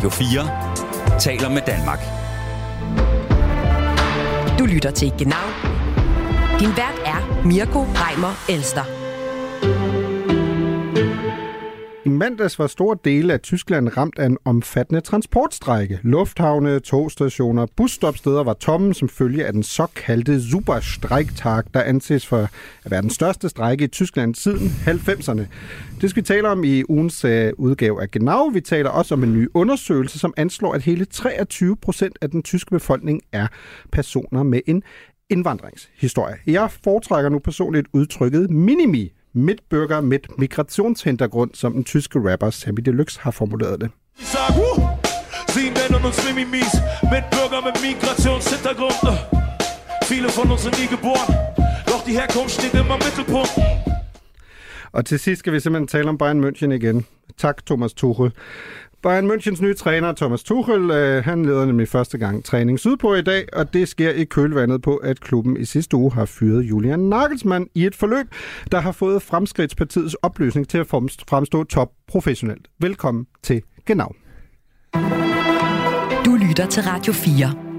Radio 4 taler med Danmark. Du lytter til Genau. Din vært er Mirko Reimer Elster. I mandags var store dele af Tyskland ramt af en omfattende transportstrække. Lufthavne, togstationer, busstopsteder var tomme som følge af den såkaldte Superstreiktag, der anses for at være den største strække i Tyskland siden 90'erne. Det skal vi tale om i ugens øh, udgave af Genau. Vi taler også om en ny undersøgelse, som anslår, at hele 23 procent af den tyske befolkning er personer med en indvandringshistorie. Jeg foretrækker nu personligt udtrykket minimi, midtbürger mit Migrationshintergrund, som den tyske rapper Sammy Deluxe har formuleret det. Sag, uh, sie nennen uns Mimimis, Mitbürger mit Migrationshintergrund. Viele von uns sind nie geboren, doch die Herkunft steht immer im Mittelpunkt. Og til sidst skal vi simpelthen tale om Bayern München igen. Tak, Thomas Tuchel. Bayern Münchens nye træner, Thomas Tuchel, øh, han leder nemlig første gang træning sydpå i dag, og det sker i kølvandet på, at klubben i sidste uge har fyret Julian Nagelsmann i et forløb, der har fået Fremskridtspartiets opløsning til at fremstå top professionelt. Velkommen til Genau. Du lytter til Radio 4.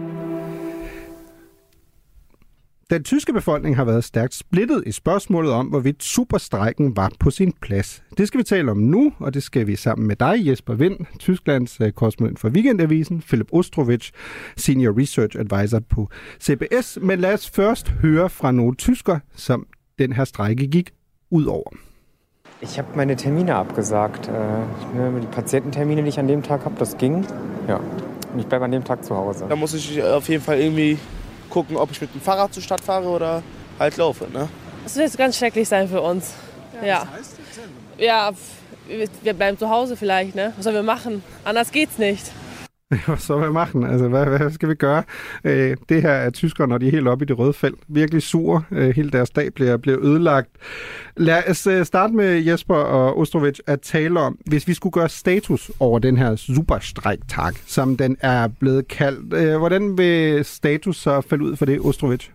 Den tyske befolkning har været stærkt splittet i spørgsmålet om, hvorvidt superstrækken var på sin plads. Det skal vi tale om nu, og det skal vi sammen med dig, Jesper Vind, Tysklands øh, korrespondent for Weekendavisen, Philip Ostrovich, Senior Research Advisor på CBS. Men lad os først høre fra nogle tysker, som den her strække gik ud over. Ich habe meine Termine abgesagt. Äh, Die Patiententermine, die ich an dem Tag habe, das ging. Ja. Und ich bleibe an dem Tag zu Hause. Da muss ich auf jeden Fall irgendwie gucken, ob ich mit dem Fahrrad zur Stadt fahre oder halt laufe. Ne? Es wird ganz schrecklich sein für uns. Ja. Ja, wir- wir bleiben zu Hause vielleicht, ne? Was sollen wir machen? Anders geht's nicht. Hvad så hvad machen? Altså, hvad, hvad skal vi gøre? Øh, det her er tyskere, når de er helt oppe i det røde felt. Virkelig sur. Øh, hele deres dag bliver, bliver ødelagt. Lad os øh, starte med Jesper og Ostrovic at tale om, hvis vi skulle gøre status over den her superstreiktag, som den er blevet kaldt. Øh, hvordan vil status så falde ud for det, Ostrovic?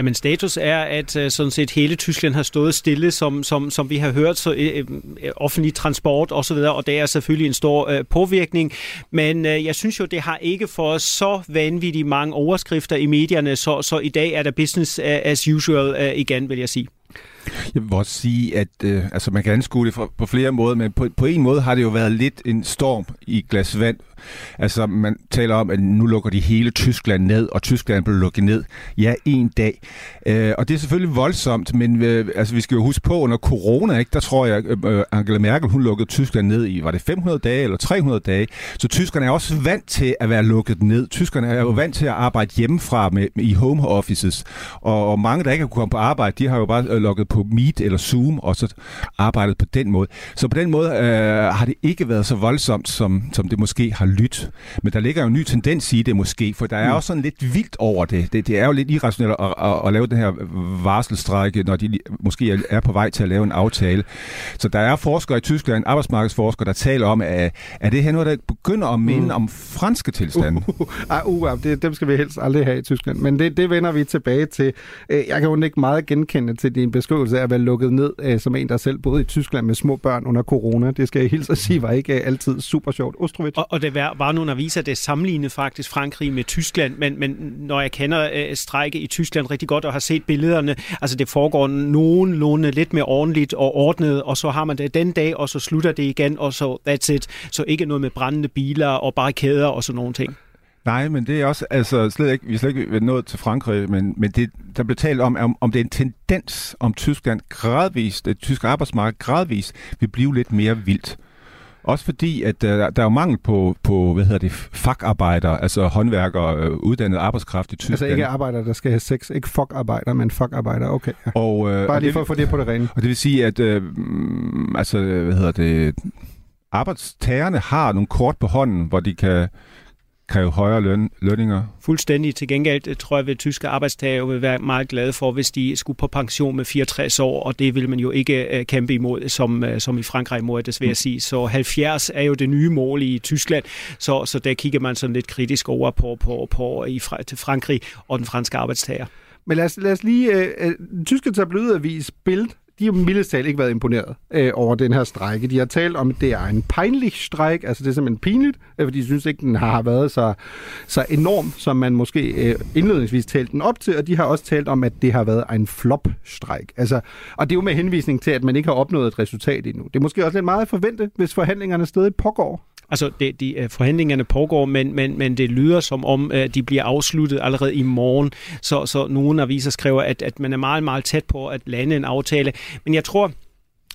Jamen status er, at øh, sådan set hele Tyskland har stået stille, som, som, som vi har hørt, så øh, øh offentlig transport osv., og det er selvfølgelig en stor øh, påvirkning. Men øh, jeg synes jo, det har ikke for så vanvittigt mange overskrifter i medierne, så, så i dag er der business as usual øh, igen, vil jeg sige. Jeg vil også sige, at øh, altså man kan anskue det for, på flere måder, men på, på en måde har det jo været lidt en storm i glas vand. Altså man taler om, at nu lukker de hele Tyskland ned, og Tyskland blev lukket ned. Ja, en dag. Øh, og det er selvfølgelig voldsomt, men øh, altså, vi skal jo huske på, under corona, ikke, der tror jeg, øh, Angela Merkel, hun lukkede Tyskland ned i, var det 500 dage eller 300 dage? Så tyskerne er også vant til at være lukket ned. Tyskerne er jo vant til at arbejde hjemmefra med, med, i home offices, og, og mange, der ikke har kunnet komme på arbejde, de har jo bare øh, lukket på Meet eller Zoom, og så arbejdet på den måde. Så på den måde øh, har det ikke været så voldsomt, som, som det måske har lyttet. Men der ligger jo en ny tendens i det måske, for der er Mm. også sådan lidt vildt over det. Det, det er jo lidt irrationelt at, at, at lave den her varselstrække, når de måske er- på vej til at lave en aftale. Så der er forskere i Tyskland, arbejdsmarkedsforskere, der taler om, at er det her noget, der begynder at minde Mm. om franske tilstande? Uh, uh, uh, det, dem skal vi helst aldrig have i Tyskland. Men det, det vender vi tilbage til. Øh, Jeg kan jo ikke meget genkende til din beskrivelse af at være lukket ned øh, som en, der selv boede i Tyskland med små børn under corona. Det skal jeg hilse at sige, var ikke øh, altid super sjovt. Ostrovich? Og, og det var, var nogle aviser, der sammenlignede faktisk Frankrig med Tyskland, men, men når jeg kender øh, strække i Tyskland rigtig godt og har set billederne, altså det foregår nogenlunde lidt mere ordentligt og ordnet, og så har man det den dag, og så slutter det igen, og så that's it. Så ikke noget med brændende biler og barrikader og sådan nogle ting. Nej, men det er også, altså slet ikke, vi er slet ikke nået til Frankrig, men, men det, der blev talt om, om, om det er en tendens, om Tyskland gradvist, det tyske arbejdsmarked gradvist vil blive lidt mere vildt. Også fordi, at øh, der er jo mangel på, på hvad hedder det, fagarbejdere, altså håndværkere, øh, uddannet arbejdskraft i Tyskland. Altså ikke arbejdere, der skal have sex. Ikke fuck-arbejder, men fuck-arbejder. Okay. Ja. og, øh, Bare lige for at få det på det rene. Og det vil sige, at øh, mm, altså, hvad hedder det, arbejdstagerne har nogle kort på hånden, hvor de kan kræve højere løn, lønninger. Fuldstændig til gengæld det tror jeg, at tyske arbejdstager vil være meget glade for, hvis de skulle på pension med 64 år, og det vil man jo ikke øh, kæmpe imod, som, øh, som i Frankrig, må jeg desværre sige. Så 70 er jo det nye mål i Tyskland, så, så der kigger man sådan lidt kritisk over på, på, på i, til Frankrig og den franske arbejdstager. Men lad os, lad os lige... Øh, øh, den tyske tabloidavis Bild de har mildest talt ikke været imponeret øh, over den her strejke. De har talt om, at det er en peinlig strejk, altså det er simpelthen pinligt, øh, fordi de synes ikke, den har været så, så enorm, som man måske øh, indledningsvis talte den op til, og de har også talt om, at det har været en flop-strejk. Altså, og det er jo med henvisning til, at man ikke har opnået et resultat endnu. Det er måske også lidt meget at forvente, hvis forhandlingerne stadig pågår. Altså, det, de, øh, forhandlingerne pågår, men, men, men det lyder som om, øh, de bliver afsluttet allerede i morgen. Så, så nogle aviser skriver, at, at man er meget, meget tæt på at lande en aftale. Men jeg tror,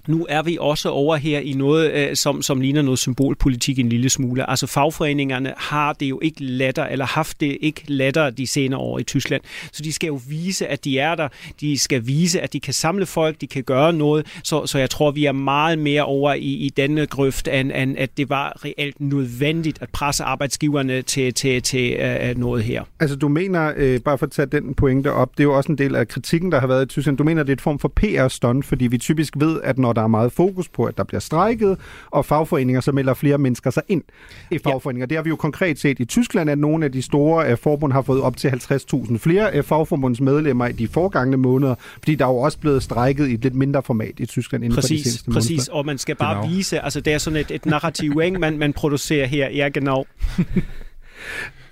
nu er vi også over her i noget, øh, som, som ligner noget symbolpolitik en lille smule. Altså fagforeningerne har det jo ikke latter, eller haft det ikke latter de senere år i Tyskland. Så de skal jo vise, at de er der. De skal vise, at de kan samle folk, de kan gøre noget. Så, så jeg tror, vi er meget mere over i, i denne grøft, end, end at det var reelt nødvendigt at presse arbejdsgiverne til, til, til uh, noget her. Altså du mener, øh, bare for at tage den pointe op, det er jo også en del af kritikken, der har været i Tyskland. Du mener, det er et form for PR-stunt, fordi vi typisk ved, at når der er meget fokus på, at der bliver strækket, og fagforeninger, så melder flere mennesker sig ind i fagforeninger. Ja. Det har vi jo konkret set i Tyskland, at nogle af de store uh, forbund har fået op til 50.000 flere uh, fagforbundsmedlemmer i de forgangne måneder, fordi der er jo også blevet strækket i et lidt mindre format i Tyskland inden præcis, for de seneste Præcis, måneder. og man skal bare genau. vise, altså det er sådan et, et narrativ, ikke? Man, man producerer her. Ja, genau.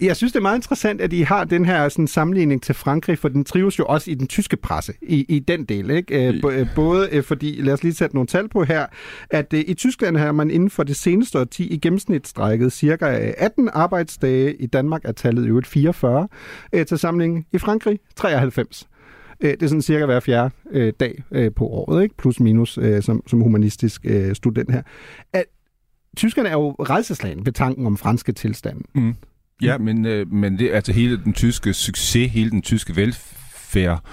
Jeg synes, det er meget interessant, at I har den her sådan, sammenligning til Frankrig, for den trives jo også i den tyske presse, i, i den del. Ikke? Øh, både øh, fordi, lad os lige sætte nogle tal på her, at øh, i Tyskland har man inden for det seneste årti i gennemsnit strækket cirka 18 arbejdsdage. I Danmark er tallet jo et 44 til sammenligning. I Frankrig 93. Det er sådan cirka hver fjerde øh, dag øh, på året, ikke? plus minus øh, som, som humanistisk øh, student her. At, tyskerne er jo redselslagen ved tanken om franske tilstanden. Mm. Ja, men, øh, men det altså hele den tyske succes, hele den tyske velfærd,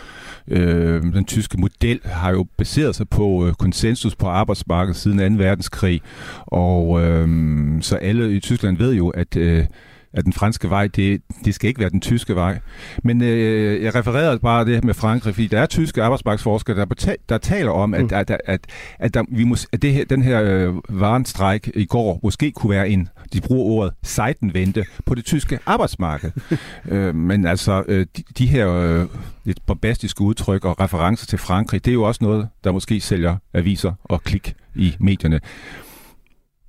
øh, den tyske model har jo baseret sig på øh, konsensus på arbejdsmarkedet siden 2. verdenskrig. Og øh, så alle i Tyskland ved jo, at øh, at den franske vej, det, det skal ikke være den tyske vej. Men øh, jeg refererede bare det med Frankrig, fordi der er tyske arbejdsmarkedsforskere, der, beta- der taler om, at, mm. at, at, at, at, der, vi må, at det her, den her øh, varenstræk i går måske kunne være en, de bruger ordet, sejtenvente på det tyske arbejdsmarked. øh, men altså, øh, de, de her øh, lidt bombastiske udtryk og referencer til Frankrig, det er jo også noget, der måske sælger aviser og klik i medierne.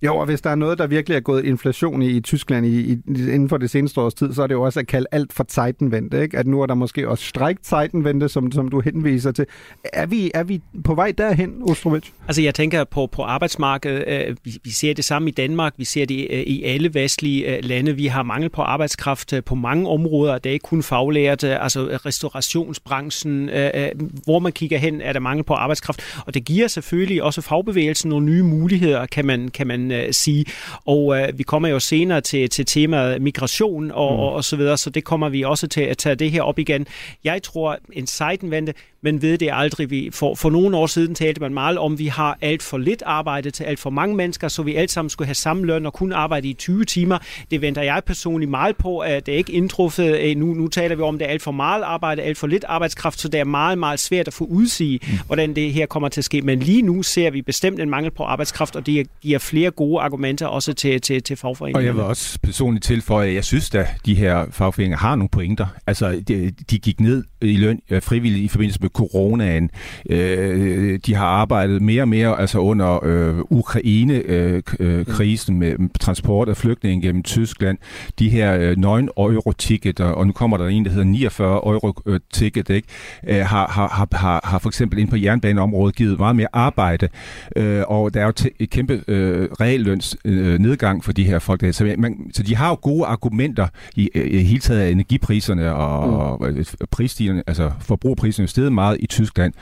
Jo, og hvis der er noget, der virkelig er gået inflation i, i Tyskland i, i, inden for det seneste års tid, så er det jo også at kalde alt for Zeitenwende, ikke? At nu er der måske også stræk Zeitenwende, som, som du henviser til. Er vi, er vi på vej derhen, Ostrovic? Altså jeg tænker på, på arbejdsmarkedet. Øh, vi, vi ser det samme i Danmark, vi ser det øh, i alle vestlige øh, lande. Vi har mangel på arbejdskraft øh, på mange områder. Det er ikke kun faglært, øh, altså restaurationsbranchen. Øh, hvor man kigger hen, er der mangel på arbejdskraft. Og det giver selvfølgelig også fagbevægelsen nogle nye muligheder, kan man, kan man øh, sige. Og øh, vi kommer jo senere til, til temaet migration og, mm. og, og så videre, så det kommer vi også til at tage det her op igen. Jeg tror, en sejtenvente, men ved det aldrig. Vi, for, for nogle år siden talte man meget om, at vi har alt for lidt arbejde til alt for mange mennesker, så vi alle sammen skulle have samme løn og kun arbejde i 20 timer. Det venter jeg personligt meget på, at det ikke indtruffet. Øh, nu, nu taler vi om, at det er alt for meget arbejde, alt for lidt arbejdskraft, så det er meget, meget svært at få udsige, mm. hvordan det her kommer til at ske. Men lige nu ser vi bestemt en mangel på arbejdskraft, og det giver flere gode argumenter også til, til, til fagforeningerne. Og jeg vil også personligt tilføje, at jeg synes, at de her fagforeninger har nogle pointer. Altså, de, de gik ned i løn frivilligt i forbindelse med coronaen. Øh, de har arbejdet mere og mere altså under øh, Ukraine-krisen øh, øh med transport af flygtninge gennem Tyskland. De her øh, 9 euro-ticket, og nu kommer der en, der hedder 49 euro-ticket, øh, ikke? Øh, har, har, har, har for eksempel ind på jernbaneområdet givet meget mere arbejde, øh, og der er jo et kæmpe øh, realløns øh, nedgang for de her folk. Der. Så, man, så de har jo gode argumenter i, i hele taget af energipriserne og, mm. og prisstigerne, altså forbrugerpriserne er steget meget i Tyskland.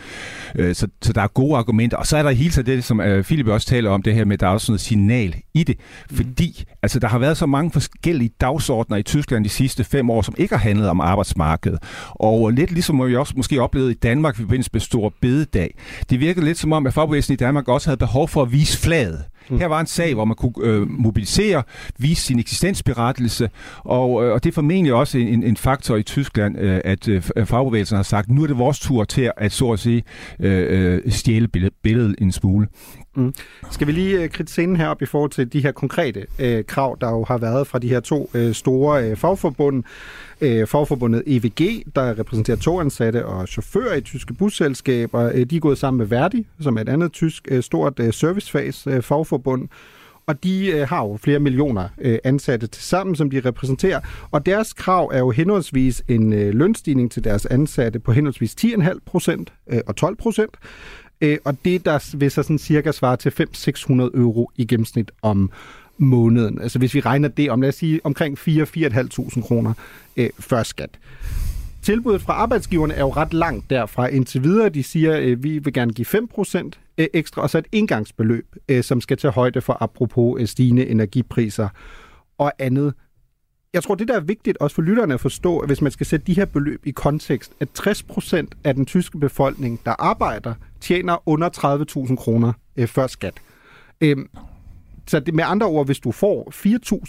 Øh, så, så der er gode argumenter. Og så er der hele tiden det, som øh, Philip også taler om, det her med, at der er også noget signal i det. Mm. Fordi altså, der har været så mange forskellige dagsordner i Tyskland de sidste fem år, som ikke har handlet om arbejdsmarkedet. Og lidt ligesom vi også måske oplevede i Danmark i forbindelse med Stor Bededag. Det virkede lidt som om, at fagbevægelsen i Danmark også havde behov for at vise flaget. Mm. Her var en sag, hvor man kunne øh, mobilisere, vise sin eksistensberettelse, og, øh, og det er formentlig også en, en faktor i Tyskland, øh, at øh, fagbevægelsen har sagt, nu er det vores tur til at, så at sige, øh, øh stjæle stjæle billedet en smule. Mm. Skal vi lige øh, kridte scenen herop i forhold til de her konkrete øh, krav, der jo har været fra de her to øh, store øh, fagforbund. Øh, fagforbundet EVG, der repræsenterer togansatte og chauffører i tyske busselskaber, øh, de er gået sammen med Verdi, som er et andet tysk øh, stort øh, servicefags øh, fagforbund, og de øh, har jo flere millioner øh, ansatte til sammen, som de repræsenterer. Og deres krav er jo henholdsvis en øh, lønstigning til deres ansatte på henholdsvis 10,5 procent øh, og 12 procent. Øh, og det, der vil så sådan cirka svare til 500-600 euro i gennemsnit om måneden. Altså hvis vi regner det om, lad os sige, omkring 4-4.500 kroner øh, før skat. Tilbuddet fra arbejdsgiverne er jo ret langt derfra indtil videre. De siger, at øh, vi vil gerne give 5% øh, ekstra, og så et indgangsbeløb, øh, som skal tage højde for apropos øh, stigende energipriser og andet. Jeg tror, det der er vigtigt også for lytterne at forstå, at hvis man skal sætte de her beløb i kontekst, at 60% af den tyske befolkning, der arbejder, tjener under 30.000 kroner øh, før skat. Øhm, så det, med andre ord, hvis du får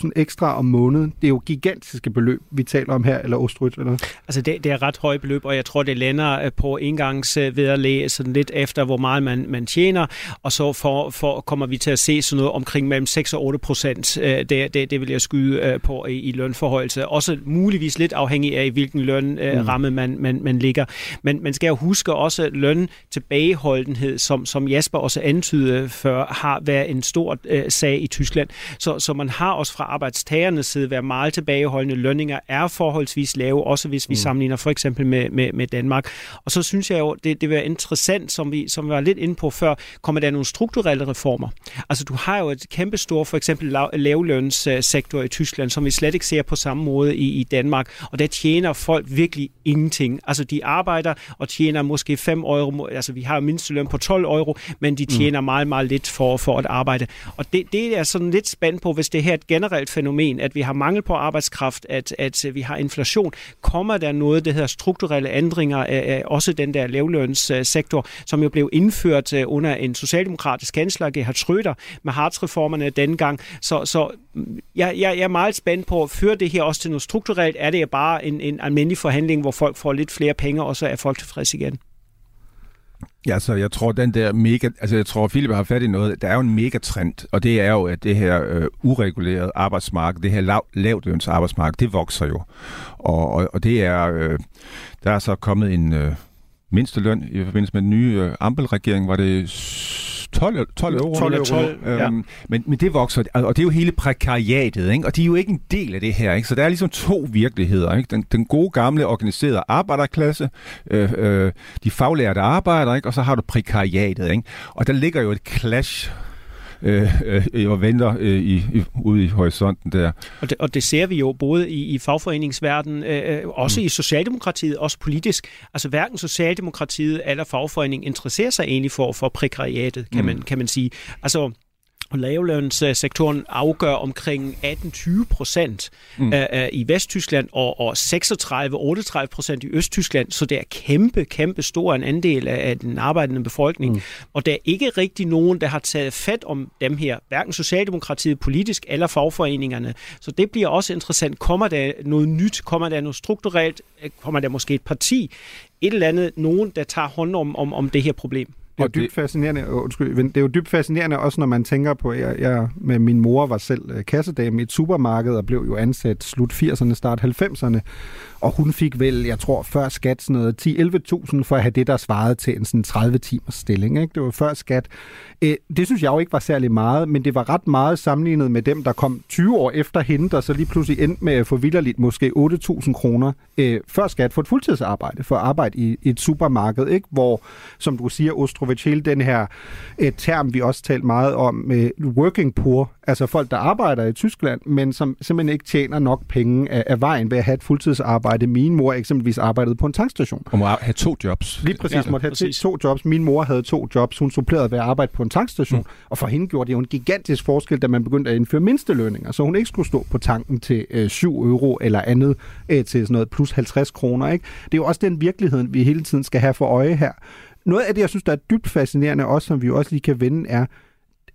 4.000 ekstra om måneden, det er jo gigantiske beløb, vi taler om her, eller Ostrødt, eller? Altså, det, det er ret høje beløb, og jeg tror, det lander øh, på engangsvederlag sådan lidt efter, hvor meget man, man tjener, og så for, for kommer vi til at se sådan noget omkring mellem 6 og 8 procent. Øh, det, det, det vil jeg skyde øh, på i, i lønforholdelse. Også muligvis lidt afhængig af, hvilken lønramme mm. man, man, man ligger. Men man skal jo huske også løn tilbageholdenhed, som, som Jasper også antydede før, har været en stor sag sag i Tyskland. Så, så man har også fra arbejdstagernes side været meget tilbageholdende. Lønninger er forholdsvis lave, også hvis vi mm. sammenligner for eksempel med, med, med Danmark. Og så synes jeg jo, det, det var interessant, som vi, som vi var lidt inde på før, kommer der nogle strukturelle reformer. Altså du har jo et kæmpe stort, for eksempel lavlønssektor i Tyskland, som vi slet ikke ser på samme måde i, i Danmark. Og der tjener folk virkelig ingenting. Altså de arbejder og tjener måske 5 euro, altså vi har mindsteløn på 12 euro, men de mm. tjener mm. meget, meget lidt for, for at arbejde. Og det, det det er sådan lidt spændt på, hvis det her er et generelt fænomen, at vi har mangel på arbejdskraft, at, at øh, vi har inflation. Kommer der noget, der hedder strukturelle ændringer af også den der lavlønssektor, som jo blev indført øh, under en socialdemokratisk kansler, Gerhard Schröder, med Hartz-reformerne dengang. Så, så mm, jeg, jeg, jeg er meget spændt på, at føre det her også til noget strukturelt? Er det bare en, en almindelig forhandling, hvor folk får lidt flere penge, og så er folk tilfredse igen? Ja, så jeg tror, den der mega... Altså, jeg tror, Philip har fat i noget. Der er jo en megatrend, og det er jo, at det her øh, uregulerede arbejdsmarked, det her lav, lavtløns arbejdsmarked, det vokser jo. Og, og, og det er... Øh, der er så kommet en øh, mindsteløn i forbindelse med den nye øh, Ampel-regering, var det 12, 12 euro. 12 euro. 12, ja. øhm, men, men det vokser, og det er jo hele prekariatet, ikke? og de er jo ikke en del af det her. Ikke? Så der er ligesom to virkeligheder. Ikke? Den, den gode, gamle, organiserede arbejderklasse, øh, øh, de faglærte arbejder, ikke? og så har du prekariatet. Ikke? Og der ligger jo et clash øh, øh, og venter øh, i, i, ude i horisonten der. Og det, og det ser vi jo både i, i fagforeningsverdenen, øh, øh, også mm. i Socialdemokratiet, også politisk. Altså hverken Socialdemokratiet eller fagforeningen interesserer sig egentlig for, for prekariatet, kan, mm. man, kan man sige. Altså lavlønssektoren afgør omkring 18-20 procent mm. i Vesttyskland og, og 36-38 procent i Østtyskland, så det er kæmpe, kæmpe stor en andel af, den arbejdende befolkning. Mm. Og der er ikke rigtig nogen, der har taget fat om dem her, hverken Socialdemokratiet politisk eller fagforeningerne. Så det bliver også interessant. Kommer der noget nyt? Kommer der noget strukturelt? Kommer der måske et parti? Et eller andet, nogen, der tager hånd om, om, om det her problem? Det er jo dybt fascinerende, undskyld, det er jo dybt fascinerende også, når man tænker på, at jeg, jeg med min mor var selv øh, kassedame i et supermarked og blev jo ansat slut 80'erne, start 90'erne. Og hun fik vel, jeg tror, før skat sådan noget 10-11.000 for at have det, der svarede til en sådan 30 timers stilling. Ikke? Det var før skat. Øh, det synes jeg jo ikke var særlig meget, men det var ret meget sammenlignet med dem, der kom 20 år efter hende, der så lige pludselig endte med at få vildt måske 8.000 kroner øh, før skat for et fuldtidsarbejde, for at arbejde i, i et supermarked, ikke? hvor, som du siger, Ostrovic, hele den her øh, term, vi også talt meget om, med working poor, altså folk, der arbejder i Tyskland, men som simpelthen ikke tjener nok penge af, af vejen ved at have et fuldtidsarbejde. Min mor eksempelvis arbejdede på en tankstation. Og må have to jobs. Lige præcis, ja, måtte have præcis. to jobs. Min mor havde to jobs. Hun supplerede ved at arbejde på en tankstation, mm. og for hende gjorde det jo en gigantisk forskel, da man begyndte at indføre mindstelønninger, så hun ikke skulle stå på tanken til øh, 7 euro eller andet øh, til sådan noget plus 50 kroner. Ikke? Det er jo også den virkelighed, vi hele tiden skal have for øje her. Noget af det, jeg synes, der er dybt fascinerende, også som vi også lige kan vende, er,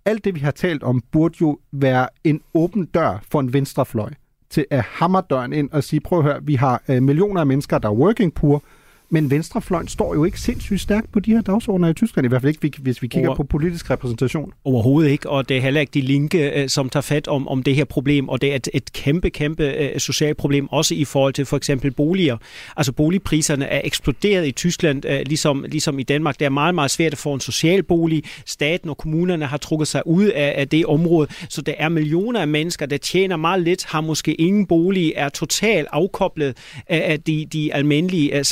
alt det, vi har talt om, burde jo være en åben dør for en venstrefløj til at hammer døren ind og sige, prøv at høre, vi har øh, millioner af mennesker, der er working poor, men venstrefløjen står jo ikke sindssygt stærkt på de her dagsordner i Tyskland, i hvert fald ikke, hvis vi kigger Over- på politisk repræsentation. Overhovedet ikke, og det er heller ikke de linke, øh, som tager fat om, om det her problem, og det er et, et kæmpe, kæmpe øh, socialt problem, også i forhold til for eksempel boliger. Altså boligpriserne er eksploderet i Tyskland, øh, ligesom, ligesom i Danmark. Det er meget, meget svært at få en social bolig. Staten og kommunerne har trukket sig ud af, af det område, så der er millioner af mennesker, der tjener meget lidt, har måske ingen bolig, er totalt afkoblet af, de, de almindelige øh,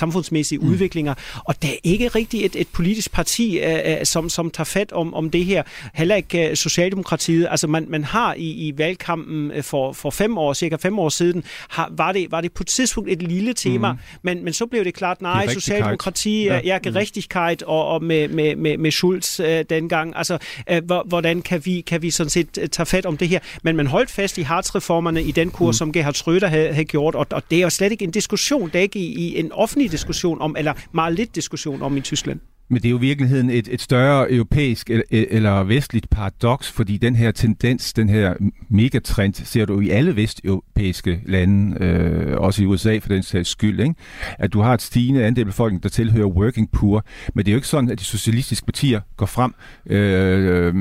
samfundsmæssige mm. udviklinger, og der er ikke rigtig et, et politisk parti, øh, øh, som, som tager fat om, om det her. Heller ikke øh, Socialdemokratiet. Altså man, man har i, i valgkampen øh, for, for fem år, cirka fem år siden, har, var, det, var det på et tidspunkt et lille tema, mm. men, men så blev det klart, nej, Gerechtigkeit. Socialdemokrati, ja, Ja. ja gerechtigkeit, og, og med, med, med, med Schulz øh, dengang. Altså, øh, hvor- hvordan kan vi, kan vi sådan set øh, tage fat om det her? Men man holdt fast i Hartz-reformerne i den kurs, mm. som Gerhard Schröder havde, havde gjort, og, og det er jo slet ikke en diskussion. Det er ikke i, i en offentlig diskussion om, eller meget lidt diskussion om i Tyskland. Men det er jo i virkeligheden et, et større europæisk eller, eller vestligt paradoks, fordi den her tendens, den her megatrend, ser du i alle vesteuropæiske lande, øh, også i USA for den sags skyld, ikke? at du har et stigende andel af befolkningen, der tilhører working poor, men det er jo ikke sådan, at de socialistiske partier går frem. Øh, øh,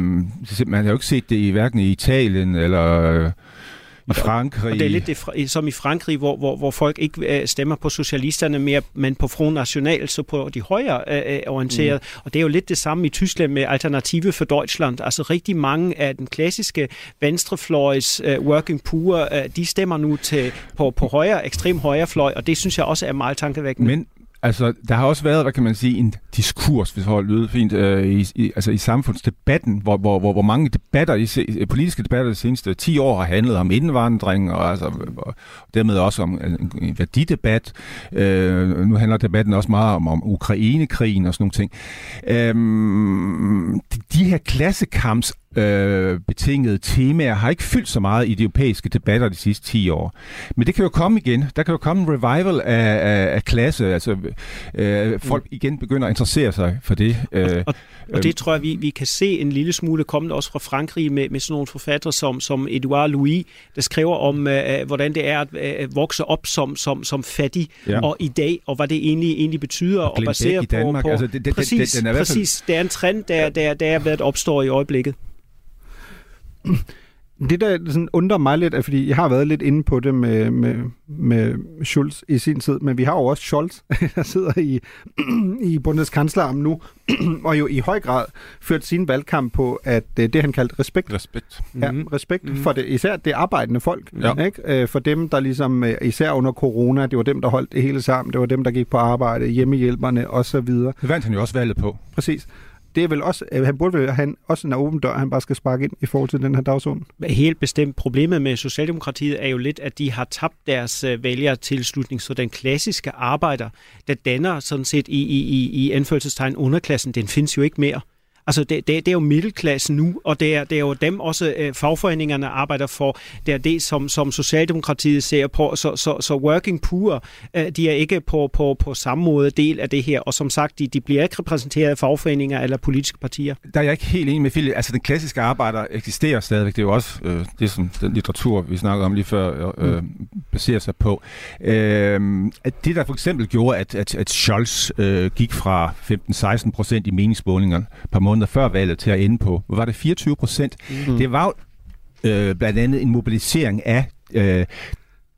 man har jo ikke set det i hverken i Italien eller øh, i Frankrig. Og det er lidt det, som i Frankrig, hvor, hvor, hvor folk ikke øh, stemmer på socialisterne mere, men på Front National, så på de højre øh, øh, orienterede. Mm. Og det er jo lidt det samme i Tyskland med Alternative for Deutschland. Altså rigtig mange af den klassiske venstrefløjs øh, working poor, øh, de stemmer nu til, på, på højre, ekstrem højre fløj, og det synes jeg også er meget tankevækkende. Men altså, der har også været, hvad kan man sige, en diskurs, hvis det lyder fint, øh, i, i, altså i samfundsdebatten, hvor, hvor, hvor, hvor mange debatter, i, se- politiske debatter de seneste 10 år har handlet om indvandring, og, altså, og dermed også om en, en værdidebat. Øh, nu handler debatten også meget om, om Ukrainekrigen og sådan nogle ting. Øh, de, de her klassekamps øh, betingede temaer har ikke fyldt så meget i de europæiske debatter de sidste 10 år. Men det kan jo komme igen. Der kan jo komme en revival af, af, af klasse. Altså, øh, folk igen begynder at interessere sig for det. Øh, Og, og det tror jeg, vi, vi kan se en lille smule kommende også fra Frankrig med, med sådan nogle forfattere som, som Edouard Louis, der skriver om, øh, hvordan det er at øh, vokse op som, som, som fattig Ja. og i dag, og hvad det egentlig, egentlig betyder. Og Og, baseret i Danmark, på, på altså, det- det- præcis, den er i hvert fald- præcis. Det er en trend, der, der, der er ved at opstå i øjeblikket. Det, der sådan undrer mig lidt, er, fordi jeg har været lidt inde på det med, med, med Schulz i sin tid, men vi har jo også Scholz, der sidder i, i Bundeskanzleramt nu, og jo i høj grad ført sin valgkamp på, at øh, det han kaldte respekt, respekt. ja, respekt for det, især det arbejdende folk, Ja. ikke? Øh, for dem, der ligesom, øh, især under corona, det var dem, der holdt det hele sammen, det var dem, der gik på arbejde, hjemmehjælperne osv. Det vandt han jo også valget på. Præcis. Det er vel også, øh, han burde vel have også en åben dør, han bare skal sparke ind i forhold til den her dagsorden. Helt bestemt. Problemet med Socialdemokratiet er jo lidt, at de har tabt deres øh, vælgertilslutning, så den klassiske arbejder, der danner sådan set i, i, i, i anførselstegn underklassen, den findes jo ikke mere. Altså, det, det, det er jo middelklassen nu, og det er, det er jo dem også, øh, fagforeningerne arbejder for. Det er det, som, som Socialdemokratiet ser på. Så, så, så working poor, øh, de er ikke på, på, på samme måde del af det her. Og som sagt, de, de bliver ikke repræsenteret af fagforeninger eller politiske partier. Der er jeg ikke helt enig med Philip. Altså, den klassiske arbejder eksisterer stadigvæk. Det er jo også øh, det, som den litteratur, vi snakkede om lige før, øh, baserer sig på. Øh, at det, der for eksempel gjorde, at, at, at Scholz øh, gik fra 15-16 procent i meningsmålingerne et par måneder før valget til at ende på, hvor var det 24 procent? Mm. Det var jo øh, blandt andet en mobilisering af øh,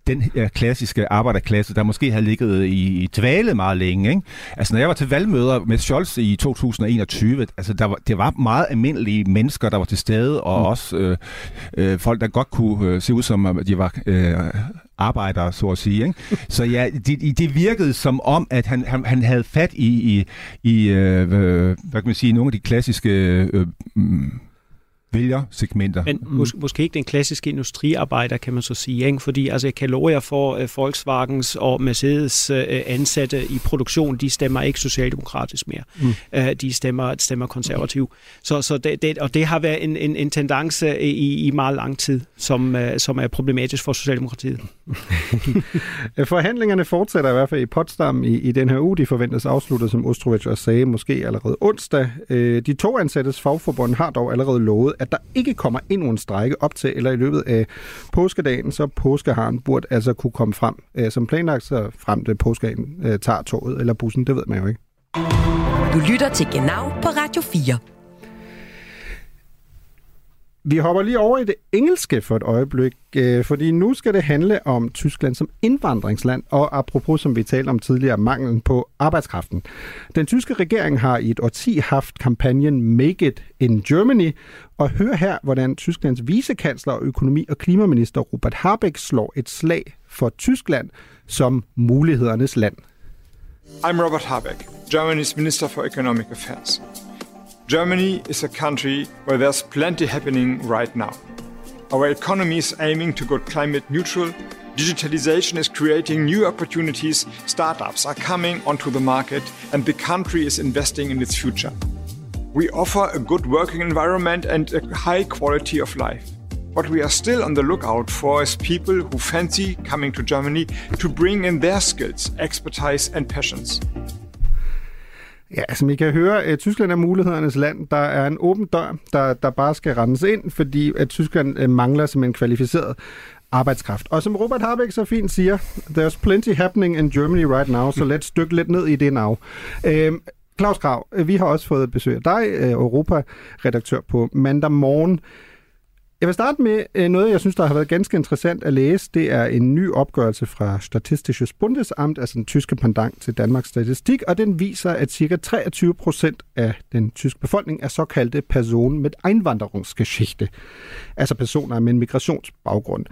den her klassiske arbejderklasse, der måske havde ligget i, i dvale meget længe. Ikke? Altså, når jeg var til valgmøder med Scholz i 2021, altså, der var, det var meget almindelige mennesker, der var til stede, og mm. også øh, øh, folk, der godt kunne øh, se ud som, om de var øh, arbejdere, så at sige. Ikke? Så ja, det, det virkede som om, at han, han, han havde fat i, i, i øh, hvad kan man sige, nogle af de klassiske øh, mm, vælgersegmenter. Men mås- måske ikke den klassiske industriarbejder, kan man så sige. Ikke? Fordi altså, jeg kan love jer for, at Volkswagens og Mercedes øh, ansatte i produktion, de stemmer ikke socialdemokratisk mere. Mm. Øh, de stemmer, stemmer konservativ. Så, så det, det, og det har været en, en, en tendance i, i meget lang tid, som, øh, som er problematisk for Socialdemokratiet. Øh, Forhandlingerne fortsætter i hvert fald i Potsdam i, i den her uge. De forventes afsluttet, som Ostrovic også sagde, måske allerede onsdag. Øh, De to ansattes fagforbund har dog allerede lovet, at der ikke kommer endnu en strække op til eller i løbet af påskedagen, så påskeharen burde altså kunne komme frem øh, som planlagt, så frem til påskedagen øh, tager toget eller bussen, det ved man jo ikke. Du lytter til Genau på Radio 4. Vi hopper lige over i det engelske for et øjeblik, øh, fordi nu skal det handle om Tyskland som indvandringsland, og apropos, som vi talte om tidligere, manglen på arbejdskraften. Den tyske regering har i et årti haft kampagnen Make It in Germany, og hør her, hvordan Tysklands vicekansler og økonomi- og klimaminister Robert Habeck slår et slag for Tyskland som mulighedernes land. I'm Robert Habeck, Germany's Minister for Economic Affairs. Germany is a country where there's plenty happening right now. Our economy is aiming to go climate neutral. Digitalization is creating new opportunities. Startups are coming onto the market, and the country is investing in its future. We offer a good working environment and a high quality of life. What we are still on the lookout for is people who fancy coming to Germany to bring in their skills, expertise, and passions. Ja, altså, som I kan høre, at Tyskland er mulighedernes land. Der er en åben dør, der, der bare skal rendes ind, fordi at Tyskland øh, mangler som en kvalificeret arbejdskraft. Og som Robert Habeck så fint siger, there's plenty happening in Germany right now, så let's os dykke lidt ned i det now. Øhm, Claus Grav, øh, vi har også fået besøg af dig, øh, Europa-redaktør på mandag morgen. Jeg vil starte med øh, noget, jeg synes, der har været ganske interessant at læse. Det er en ny opgørelse fra Statistisches Bundesamt, altså den tyske pendant til Danmarks Statistik, og den viser, at ca. 23 procent af den tyske befolkning er såkaldte personer med Einwanderungsgeschichte, altså personer med en migrationsbaggrund.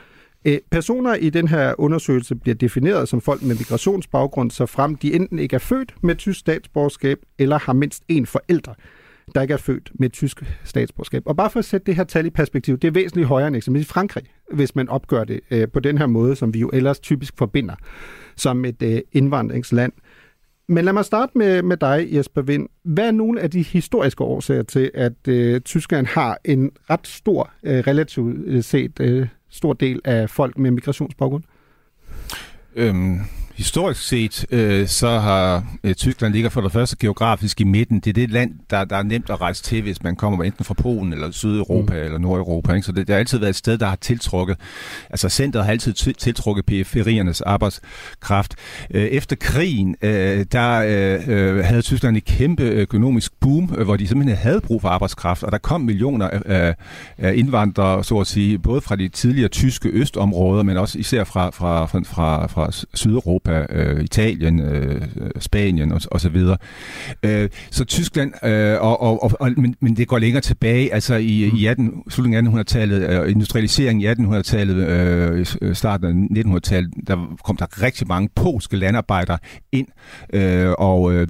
Øh, personer i den her undersøgelse bliver defineret som folk med migrationsbaggrund, så frem de enten ikke er født med tysk statsborgerskab, eller har mindst en forælder der ikke er født med tysk statsborgerskab. Og bare for at sætte det her tal i perspektiv, det er væsentligt højere end eksempelvis Frankrig, hvis man opgør det øh, på den her måde, som vi jo ellers typisk forbinder som et øh, indvandringsland. Men lad mig starte med, med dig, Jesper Vind. Hvad er nogle af de historiske årsager til, at øh, Tyskland har en ret stor, øh, relativt øh, set øh, stor del af folk med migrationsbaggrund? Øhm, Historisk set, øh, så har øh, Tyskland ligger for det første geografisk i midten. Det er det land, der, der er nemt at rejse til, hvis man kommer enten fra Polen eller Sydeuropa mm. eller Nordeuropa. Ikke? Så det, det har altid været et sted, der har tiltrukket, altså centret har altid tiltrukket periferiernes arbejdskraft. Øh, efter krigen, øh, der øh, øh, havde Tyskland et kæmpe økonomisk boom, øh, hvor de simpelthen havde brug for arbejdskraft, og der kom millioner af, af indvandrere, så at sige, både fra de tidligere tyske østområder, men også især fra, fra, fra, fra, fra Sydeuropa Europa, øh, Italien, øh, Spanien og, og så videre. Øh, så Tyskland, øh, og, og, og, men, men det går længere tilbage, altså i, i 18, slutningen af 1800-tallet, øh, industrialiseringen i 1800-tallet, øh, starten af 1900-tallet, der kom der rigtig mange polske landarbejdere ind, øh, og øh,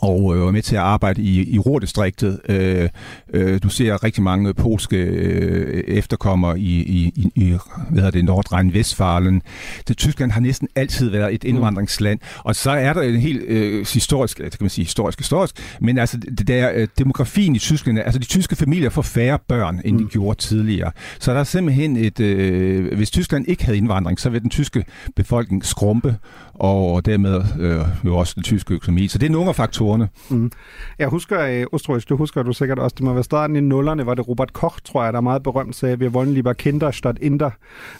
og øh, var med til at arbejde i, i Ruhrdistriktet. Øh, øh, du ser rigtig mange polske øh, efterkommere i, i, i hvad hedder det, Nordrhein-Westfalen. Det, Tyskland har næsten altid været et mm. indvandringsland, og så er der en helt øh, historisk, det kan man sige historisk, historisk, men altså det der, øh, demografien i Tyskland, altså de tyske familier får færre børn, end mm. de gjorde tidligere. Så der er simpelthen et, øh, hvis Tyskland ikke havde indvandring, så vil den tyske befolkning skrumpe, og dermed øh, jo også den tyske økonomi. Så det er nogle af faktorerne. Mm. Jeg husker, uh, Ostrovic, du husker du sikkert også, det må være starten i nullerne, var det Robert Koch, tror jeg, der er meget berømt, sagde, vi wollen lieber Kinder statt Inder.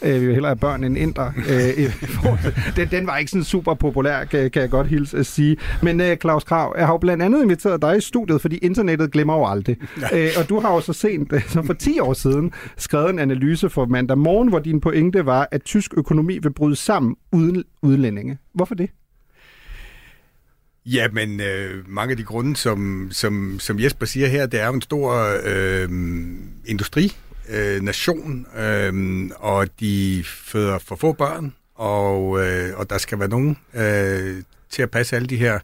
Uh, vi vil hellere have børn end Inder. Uh, den, den var ikke sådan super populær, kan, kan jeg godt hilse at sige. Men uh, Claus Krav, jeg har jo blandt andet inviteret dig i studiet, fordi internettet glemmer jo aldrig. Ja. Uh, og du har jo så sent, som for 10 år siden, skrevet en analyse for mandag morgen, hvor din pointe var, at tysk økonomi vil bryde sammen uden udlændinge. Hvorfor det? Ja, men øh, mange af de grunde, som, som, som Jesper siger her, det er jo en stor øh, industri, øh, nation, øh, og de føder for få børn, og, øh, og der skal være nogen øh, til at passe alle de her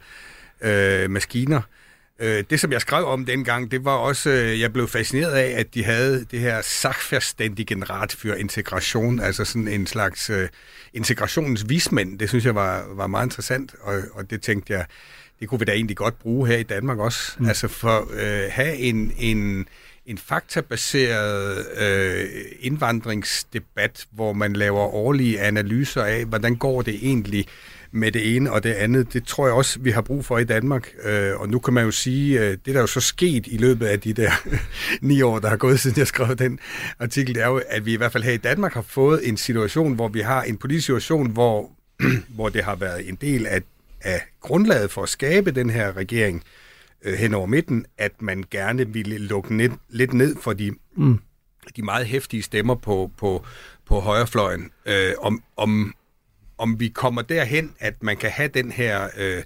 øh, maskiner. Øh, det, som jeg skrev om dengang, det var også, øh, jeg blev fascineret af, at de havde det her Sachverständigen Rat für Integration, altså sådan en slags øh, integrationens vismænd. Det synes jeg var, var meget interessant, og, og det tænkte jeg, det kunne vi da egentlig godt bruge her i Danmark også. Mm. Altså for at øh, have en, en, en faktabaseret øh, indvandringsdebat, hvor man laver årlige analyser af, hvordan går det egentlig med det ene og det andet. Det tror jeg også, vi har brug for i Danmark. Øh, og nu kan man jo sige, øh, det der er jo så sket i løbet af de der ni år, der har gået siden jeg skrev den artikel, det er jo, at vi i hvert fald her i Danmark har fået en situation, hvor vi har en politisk situation, hvor, hvor det har været en del af, af grundlaget for at skabe den her regering øh, hen over midten, at man gerne ville lukke net, lidt ned for de, mm. de meget hæftige stemmer på, på, på højrefløjen, øh, om, om om vi kommer derhen, at man kan have den her øh,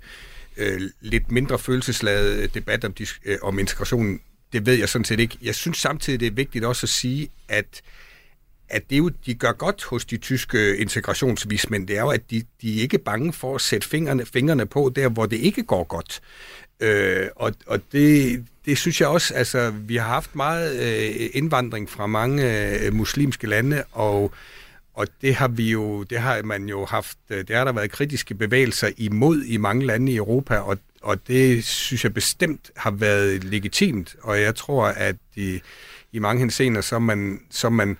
øh, lidt mindre følelsesladede debat om, øh, om integrationen, det ved jeg sådan set ikke. Jeg synes samtidig, det er vigtigt også at sige, at at det jo, de gør godt hos de tyske integrationsvismænd, det er jo, at de, de er ikke bange for at sætte fingrene, fingrene på der, hvor det ikke går godt. Øh, og og det, det synes jeg også, altså vi har haft meget øh, indvandring fra mange øh, muslimske lande, og øh, og det har vi jo, det har man jo haft, øh, det har der været kritiske bevægelser imod i mange lande i Europa, og, og det synes jeg bestemt har været legitimt, og jeg tror, at i, i mange henseender, så man, så man,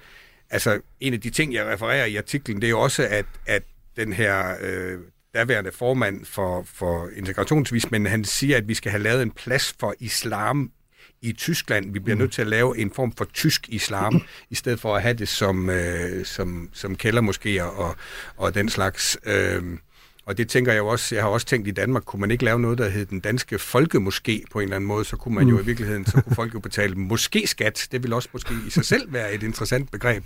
altså en af de ting, jeg refererer i artiklen, det er jo også, at, at den her øh, daværende formand for, for integrationsvis, men han siger, at vi skal have lavet en plads for islam i Tyskland. Vi bliver mm. nødt til at lave en form for tysk islam, i stedet for at have det som, øh, som, som kældermoskéer og, og den slags. Øh, og det tænker jeg jo også, jeg har også tænkt i Danmark, kunne man ikke lave noget, der hed den danske folkemoské på en eller anden måde, så kunne man mm. jo i virkeligheden, så kunne folk jo betale måske-skat. Det vil også måske i sig selv være et interessant begreb,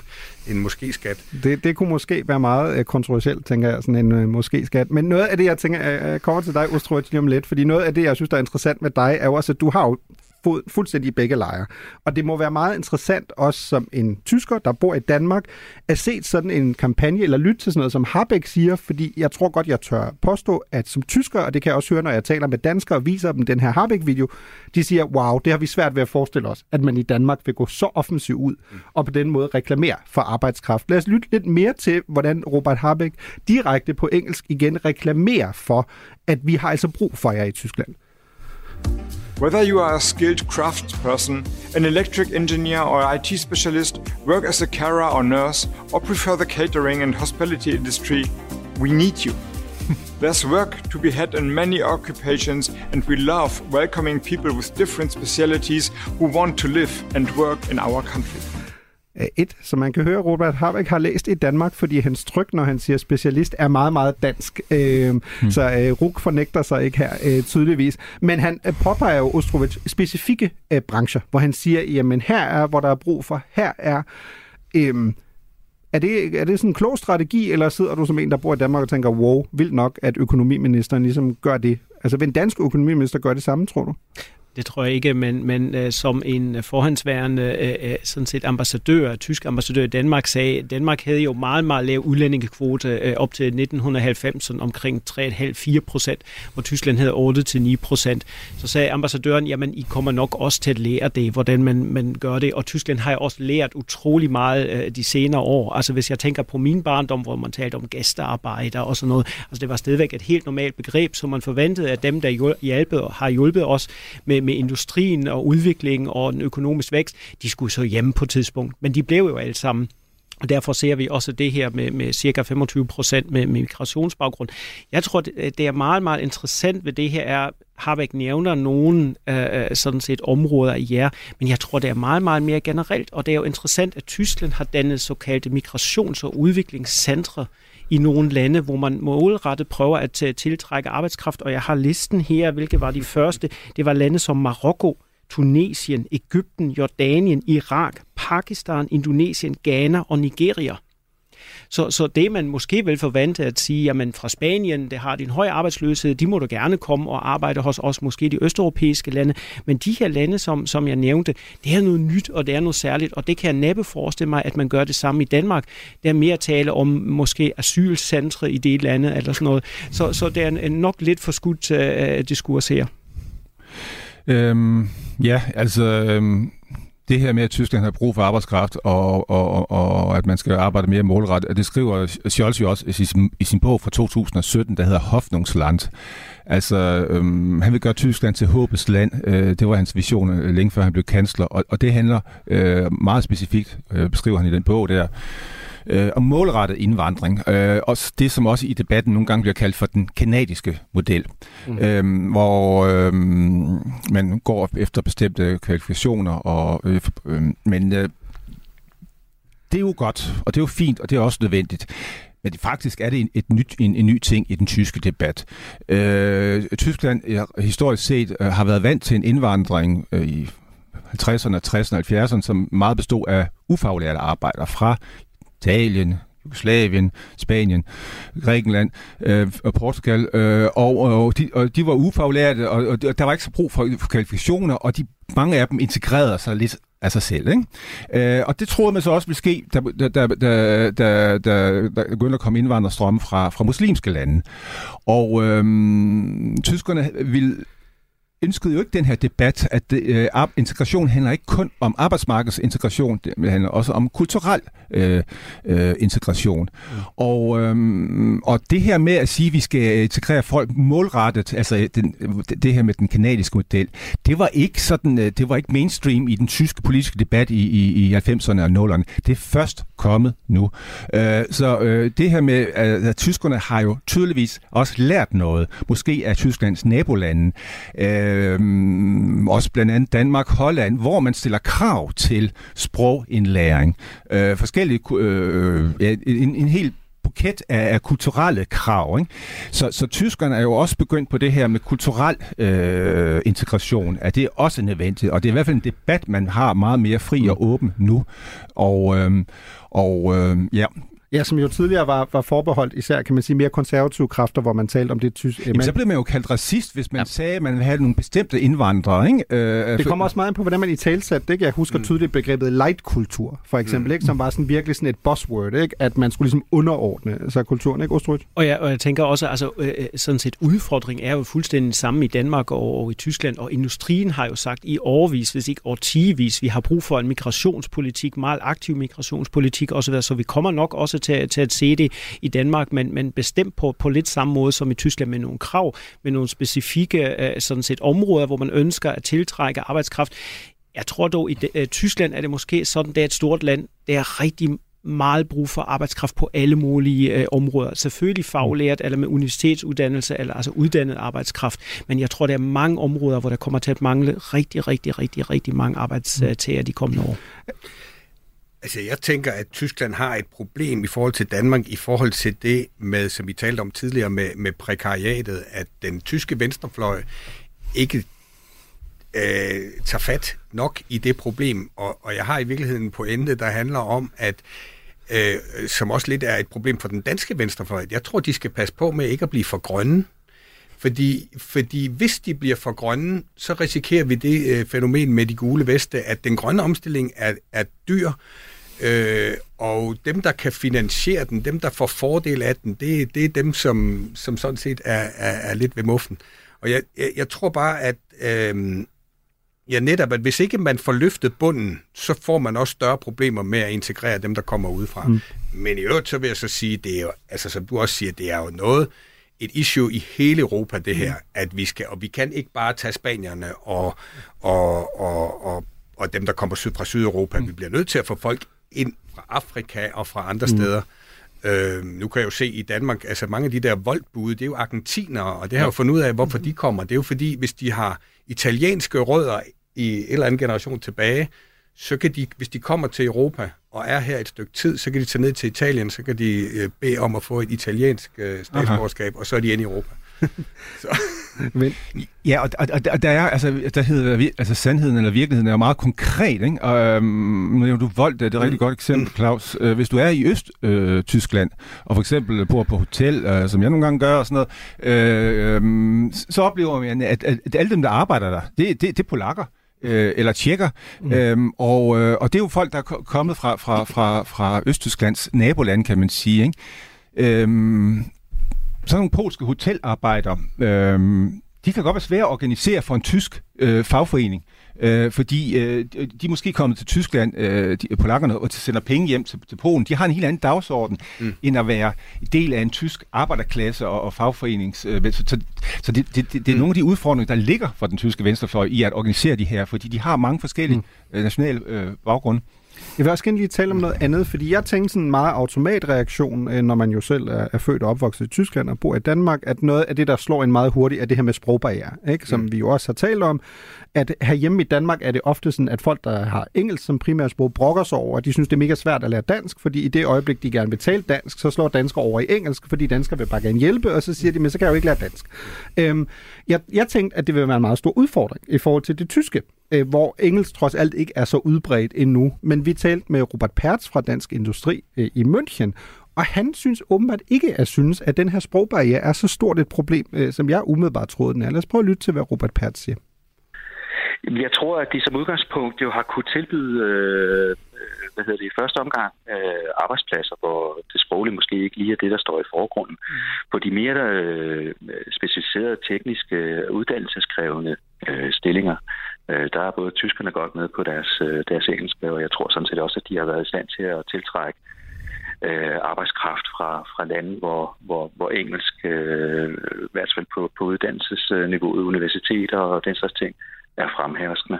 en måske-skat. Det, det kunne måske være meget uh, kontroversielt, tænker jeg, sådan en uh, måske-skat. Men noget af det, jeg tænker, jeg kommer til dig, Ostrovic, lige om lidt, fordi noget af det, jeg synes, der er interessant med dig, er jo også, at du har jo fod, fuldstændig i begge lejre. Og det må være meget interessant, også som en tysker, der bor i Danmark, at se sådan en kampagne, eller lytte til sådan noget, som Habeck siger, fordi jeg tror godt, jeg tør påstå, at som tysker, og det kan jeg også høre, når jeg taler med danskere og viser dem den her Habeck-video, de siger, wow, det har vi svært ved at forestille os, at man i Danmark vil gå så offensivt ud, og på den måde reklamere for arbejdskraft. Lad os lytte lidt mere til, hvordan Robert Habeck direkte på engelsk igen reklamerer for, at vi har altså brug for jer i Tyskland. Whether you are a skilled craftsperson, an electric engineer or IT specialist, work as a carer or nurse, or prefer the catering and hospitality industry, we need you. There's work to be had in many occupations, and we love welcoming people with different specialities who want to live and work in our country. Et, som man kan høre, Robert Harbeck har læst i Danmark, fordi hans tryk, når han siger specialist, er meget, meget dansk. Øh, hmm. Så øh, Ruk fornægter sig ikke her øh, tydeligvis. Men han øh, påpeger jo Ostrovic specifikke øh, brancher, hvor han siger, jamen her er, hvor der er brug for, her er... Øh, er det, er det sådan en klog strategi, eller sidder du som en, der bor i Danmark og tænker, wow, vildt nok, at økonomiministeren ligesom gør det? Altså vil en dansk økonomiminister gøre det samme, tror du? Det tror jeg ikke, men, men øh, som en forhåndsværende øh, øh, sådan set ambassadør, tysk ambassadør i Danmark sagde, Danmark havde jo meget, meget lav udlændingekvote øh, op til 1990, sådan omkring 3,5-4 procent, hvor Tyskland havde 8-9 procent. Så sagde ambassadøren, jamen I kommer nok også til at lære det, hvordan man, man gør det, og Tyskland har jo også lært utrolig meget øh, de senere år. Altså hvis jeg tænker på min barndom, hvor man talte om gæstearbejder og sådan noget, altså det var stadigvæk et helt normalt begreb, som man forventede at dem, der hjælpede, har hjulpet os med med industrien og udviklingen og den økonomiske vækst, de skulle så hjemme på et tidspunkt. Men de blev jo alle sammen og derfor ser vi også det her med, med cirka 25 procent med, med migrationsbaggrund. Jeg tror, det, det er meget, meget interessant ved det her, er, Habeck nævner nogle øh, øh, sådan set områder i jer, men jeg tror, det er meget, meget mere generelt, og det er jo interessant, at Tyskland har dannet såkaldte migrations- og udviklingscentre i nogle lande, hvor man målrettet prøver at øh, tiltrække arbejdskraft, og jeg har listen her, hvilke var de første. Det var lande som Marokko, Tunesien, Ægypten, Jordanien, Irak, Pakistan, Indonesien, Ghana og Nigeria. Så, så det, man måske vil forvente at sige, jamen fra Spanien, det har din høj arbejdsløshed, de må du gerne komme og arbejde hos os, måske de østeuropæiske lande. Men de her lande, som, som jeg nævnte, det er noget nyt, og det er noget særligt, og det kan jeg næppe forestille mig, at man gør det samme i Danmark. Der er mere tale om måske asylcentre i det lande, eller sådan noget. Så, så det er nok lidt for skudt øh, øh, diskurs her. Øhm, ja, altså... Øhm det her med, at Tyskland har brug for arbejdskraft, og, og, og at man skal arbejde mere målrettet, det skriver Scholz jo også i sin, i sin bog fra 2017, der hedder Hoffnungsland. Altså, øhm, han vil gøre Tyskland til håbets land. Øh, det var hans vision øh, længe før han blev kansler. Og, og det handler øh, meget specifikt, øh, beskriver han i den bog der, øh, om målrettet indvandring. Øh, og det, som også i debatten nogle gange bliver kaldt for den kanadiske model, mm. øh, hvor øh, man går efter bestemte kvalifikationer. Og, øh, øh, men øh, det er jo godt, og det er jo fint, og det er også nødvendigt. Men faktisk er det en, et nyt, en, en ny ting i den tyske debat. Øh, Tyskland historisk set øh, har været vant til en indvandring øh, i 50'erne, 60'erne og 70'erne, som meget bestod af ufaglærte arbejdere fra Italien, Jugoslavien, Spanien, Grækenland øh, og Portugal, øh, og, og, de, og de var ufaglærte, og, og der var ikke så brug for, for kvalifikationer, og de, mange af dem integrerede sig lidt af sig selv. Ikke? Øh, og det troede man så også ville ske, da, da, da, da, da, da der begyndte at komme indvandrerstrømme fra, fra muslimske lande. Og øh, tyskerne ville ønskede jo ikke den her debat, at øh, integration handler ikke kun om arbejdsmarkedsintegration, det handler også om kulturel øh, øh, integration. Mm. Og, øh, og det her med at sige, at vi skal integrere folk målrettet, altså den, det her med den kanadiske model, det var ikke sådan, øh, det var ikke mainstream i den tyske politiske debat i, i, i 90'erne og 0'erne. Det er først kommet nu. Øh, så øh, det her med, at, at tyskerne har jo tydeligvis også lært noget, måske af Tysklands nabolande, øh, også blandt andet Danmark, Holland, hvor man stiller krav til sprogindlæring. Øh, forskellige, øh, en, en helt buket af, af kulturelle krav. Ikke? Så, så tyskerne er jo også begyndt på det her med kulturel øh, integration, at det er også nødvendigt, og det er i hvert fald en debat, man har meget mere fri og åben nu. Og, øh, og øh, ja, Ja, som jo tidligere var, var forbeholdt især, kan man sige, mere konservative kræfter, hvor man talte om det tysk. Jamen, så blev man jo kaldt racist, hvis man ja. sagde, at man ville have nogle bestemte indvandrere. Ikke? Øh, det kommer også meget ind på, hvordan man i talsat, det Jeg husker mm. tydeligt begrebet light-kultur, for eksempel, mm. ikke? som var sådan virkelig sådan et buzzword, ikke? at man skulle ligesom underordne sig kulturen, ikke, Ostrud? Og, ja, og jeg tænker også, altså øh, øh, sådan set udfordring er jo fuldstændig samme i Danmark og, og i Tyskland, og industrien har jo sagt i årvis, hvis ikke årtigevis, vi har brug for en migrationspolitik, meget aktiv migrationspolitik osv., så vi kommer nok også til, til at se det i Danmark, men, men bestemt på, på lidt samme måde som i Tyskland med nogle krav, med nogle specifikke øh, sådan set, områder, hvor man ønsker at tiltrække arbejdskraft. Jeg tror dog, i de, Tyskland er det måske sådan, det er et stort land, det er rigtig meget brug for arbejdskraft på alle mulige øh, områder. Selvfølgelig faglært eller med universitetsuddannelse, eller altså uddannet arbejdskraft. Men jeg tror, der er mange områder, hvor der kommer til at mangle rigtig, rigtig, rigtig, rigtig mange arbejdstager de kommende år. Altså, jeg tænker, at Tyskland har et problem i forhold til Danmark, i forhold til det med, som vi talte om tidligere, med, med prekariatet, at den tyske venstrefløj ikke øh, tager fat nok i det problem. Og, og jeg har i virkeligheden en pointe, der handler om, at øh, som også lidt er et problem for den danske venstrefløj. Jeg tror, de skal passe på med ikke at blive for grønne. Fordi, fordi hvis de bliver for grønne, så risikerer vi det øh, fænomen med de gule veste, at den grønne omstilling er, er dyr, Øh, og dem, der kan finansiere den, dem, der får fordel af den, det, det er dem, som, som sådan set er, er, er lidt ved muffen. Og jeg, jeg, jeg tror bare, at øh, ja, netop, at hvis ikke man får løftet bunden, så får man også større problemer med at integrere dem, der kommer udefra. Mm. Men i øvrigt, så vil jeg så sige, det er jo, altså som du også siger, det er jo noget, et issue i hele Europa, det her, mm. at vi skal, og vi kan ikke bare tage spanierne og, og, og, og, og dem, der kommer syd fra Sydeuropa. Mm. Vi bliver nødt til at få folk ind fra Afrika og fra andre mm. steder. Øh, nu kan jeg jo se i Danmark, altså mange af de der voldbude, det er jo argentinere, og det har jeg jo fundet ud af, hvorfor de kommer. Det er jo fordi, hvis de har italienske rødder i en eller anden generation tilbage, så kan de, hvis de kommer til Europa og er her et stykke tid, så kan de tage ned til Italien, så kan de øh, bede om at få et italiensk øh, statsborgerskab, Aha. og så er de inde i Europa. så. Men, ja, og, og, og der er, altså, der hedder, altså sandheden eller virkeligheden er jo meget konkret, ikke? Og øhm, nu du voldt det er et rigtig godt eksempel, mm. Claus. Øh, hvis du er i Øst-Tyskland, øh, og for eksempel bor på hotel, øh, som jeg nogle gange gør og sådan noget, øh, øh, så oplever man, at, at, at alle dem, der arbejder der, det, det, det er polakker øh, eller tjekker. Mm. Øhm, og, øh, og det er jo folk, der er kommet fra, fra, fra, fra Østtysklands naboland, kan man sige. Ikke? Øhm, sådan nogle polske hotelarbejdere, øh, de kan godt være svære at organisere for en tysk øh, fagforening. øh, fordi øh, de er måske kommet til Tyskland, øh, de, polakkerne, og sender penge hjem til, til Polen. De har en helt anden dagsorden, mm. end at være del af en tysk arbejderklasse og, og fagforenings... Øh, så så det, det, det, det er mm. nogle af de udfordringer, der ligger for den tyske venstrefløj i at organisere de her, fordi de har mange forskellige mm. øh, nationale øh, baggrunde. Jeg vil også gerne lige tale om noget andet, fordi jeg tænker sådan en meget automatreaktion, øh, når man jo selv er, er født og opvokset i Tyskland og bor i Danmark, at noget af det, der slår en meget hurtigt, er det her med sprogbarriere, ikke? som mm. vi jo også har talt om, at herhjemme i Danmark er det ofte sådan, at folk, der har engelsk som primært sprog, brokker sig over, at de synes, det er mega svært at lære dansk, fordi i det øjeblik, de gerne vil tale dansk, så slår danskere over i engelsk, fordi danskere vil bare gerne hjælpe, og så siger de, men så kan jeg jo ikke lære dansk. Øhm, jeg, jeg tænkte, at det vil være en meget stor udfordring i forhold til det tyske, øh, hvor engelsk trods alt ikke er så udbredt endnu. Men vi talte med Robert Pertz fra Dansk Industri øh, i München, og han synes åbenbart ikke at synes, at den her sprogbarriere er så stort et problem, øh, som jeg umiddelbart troede den er. Lad os prøve at lytte til, hvad Robert Pertz siger. Jeg tror, at de som udgangspunkt jo har kunnet tilbyde øh, hvad hedder det, i første omgang øh, arbejdspladser, hvor det sproglige måske ikke lige er det, der står i forgrunden. Mm. På de mere øh, specialiserede tekniske uddannelseskrævende øh, stillinger, øh, der er både tyskerne godt med på deres, øh, deres engelske, og jeg tror sådan set også, at de har været i stand til at tiltrække øh, arbejdskraft fra, fra lande, hvor, hvor, hvor engelsk, øh, i hvert fald på, på uddannelsesniveauet, universiteter og den slags ting, er fremherskende.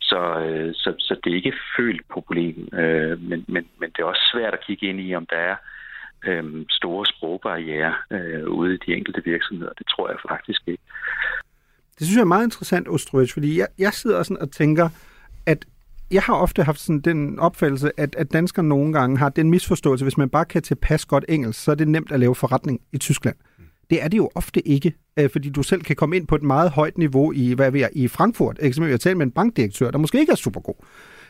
Så, øh, så, så det er ikke følt problem, øh, men, men, men det er også svært at kigge ind i, om der er øh, store sprogbarriere øh, ude i de enkelte virksomheder. Det tror jeg faktisk ikke. Det synes jeg er meget interessant, Ostrovic, fordi jeg, jeg sidder sådan og tænker, at jeg har ofte haft sådan den opfattelse, at, at danskere nogle gange har den misforståelse, hvis man bare kan tilpasse godt engelsk, så er det nemt at lave forretning i Tyskland. Det er det jo ofte ikke, øh, fordi du selv kan komme ind på et meget højt niveau i, hvad vi er, i Frankfurt. Eksempelvis jeg talte med en bankdirektør, der måske ikke er super god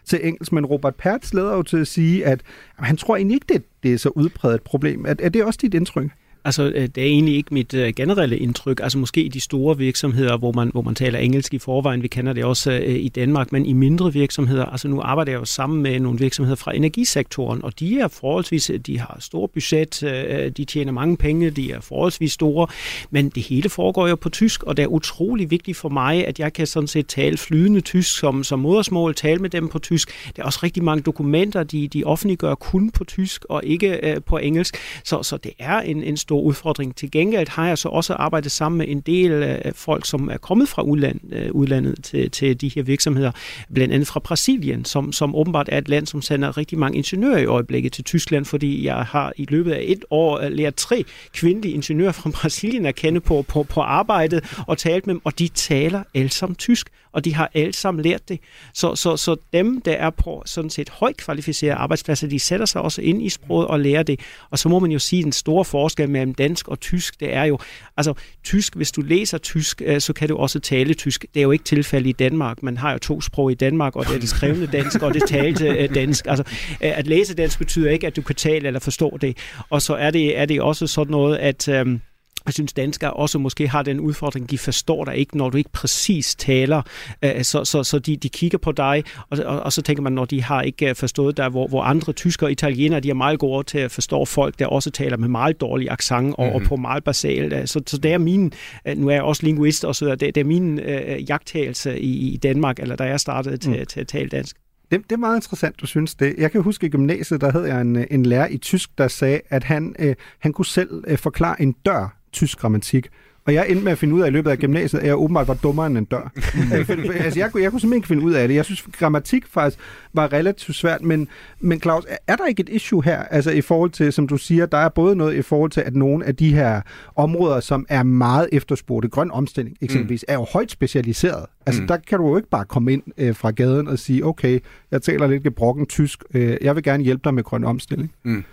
til engelsk, men Robert Pertz lader jo til at sige, at at han tror egentlig ikke, det, det er så udbredt et problem. Er, er det også dit indtryk? Altså, øh, det er egentlig ikke mit øh, generelle indtryk. Altså, måske i de store virksomheder, hvor man, hvor man taler engelsk i forvejen, vi kender det også øh, i Danmark, men i mindre virksomheder, altså nu arbejder jeg jo sammen med nogle virksomheder fra energisektoren, og de er forholdsvis, de har stor budget, de tjener mange penge, de er forholdsvis store, men det hele foregår jo på tysk, og det er utrolig vigtigt for mig, at jeg kan sådan set tale flydende tysk som, som modersmål, tale med dem på tysk. Der er også rigtig mange dokumenter, de, de offentliggør kun på tysk og ikke på engelsk, så, så det er en, en stor stor udfordring. Til gengæld har jeg så også arbejdet sammen med en del af folk, som er kommet fra udland, øh, udlandet til, til de her virksomheder, blandt andet fra Brasilien, som, som åbenbart er et land, som sender rigtig mange ingeniører i øjeblikket til Tyskland, fordi jeg har i løbet af et år øh, lært tre kvindelige ingeniører fra Brasilien at kende på, på, på arbejdet og talt med dem, og de taler alle sammen tysk og de har alle sammen lært det. Så, så, så dem, der er på sådan set højt kvalificerede arbejdspladser, de sætter sig også ind i sproget og lærer det. Og så må man jo sige, at den store forskel mellem dansk og tysk, det er jo, altså tysk, hvis du læser tysk, øh, så kan du også tale tysk. Det er jo ikke tilfældet i Danmark. Man har jo to sprog i Danmark, og det er det skrevne dansk og det talte øh, dansk. Altså, øh, at læse dansk betyder ikke, at du kan tale eller forstå det. Og så er det, er det også sådan noget, at... Øhm, jeg synes, danskere også måske har den udfordring, de forstår dig ikke, når du ikke præcis taler. Øh, så, så, så de, de kigger på dig, og, og, og så tænker man, når de har ikke øh, forstået dig, hvor, hvor andre tyskere og italienere, de er meget gode til at forstå folk, der også taler med meget dårlig accent og, mm-hmm. og mhm. på meget basalt. Øh, så, så det er min, nu er jeg også linguist, og så det, det er min øh, jagttagelse i, i Danmark, eller da jeg startede til, mm. til at tale dansk. Det, det er meget interessant, du synes det. Jeg kan huske i gymnasiet, der havde jeg en, en lærer i tysk, der sagde, at han, øh, han kunne selv øh, forklare en dør tysk grammatik. Og jeg endte med at finde ud af i løbet af gymnasiet, at jeg åbenbart var dummere end en dør. Øh, for, for, altså, jeg, jeg kunne simpelthen ikke finde ud af det. Jeg synes, grammatik faktisk var relativt svært. Men, men Claus, er der ikke et issue her? Altså i forhold til, som du siger, der er både noget i forhold til, at nogle af de her områder, som er meget efterspurgte, grøn omstilling eksempelvis, mm. er jo højt specialiseret. Altså mm. der kan du jo ikke bare komme ind øh, fra gaden og sige, okay, jeg taler lidt gebrokken tysk, øh, jeg vil gerne hjælpe dig med grøn omstilling. Mm.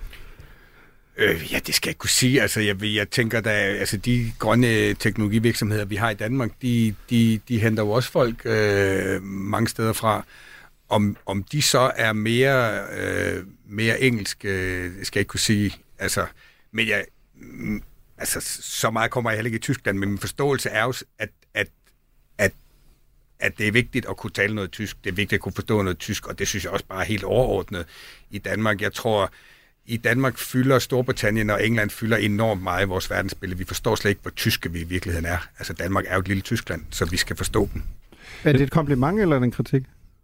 Øh, ja, det skal jeg kunne sige. Altså, jeg, jeg tænker, da altså, de grønne teknologivirksomheder, vi har i Danmark, de, de, de henter jo også folk øh, mange steder fra. Om, om de så er mere, øh, mere engelsk, øh, skal jeg ikke kunne sige. Altså, men jeg, mm, altså, så meget kommer jeg heller ikke i Tyskland, men min forståelse er jo, at, at, at at det er vigtigt at kunne tale noget tysk, det er vigtigt at kunne forstå noget tysk, og det synes jeg også bare er helt overordnet i Danmark. Jeg tror, i Danmark fylder Storbritannien og England fylder enormt meget i vores verdensbillede. Vi forstår slet ikke, hvor tyske vi i virkeligheden er. Altså Danmark er jo et lille Tyskland, så vi skal forstå dem. Er det et kompliment eller en kritik?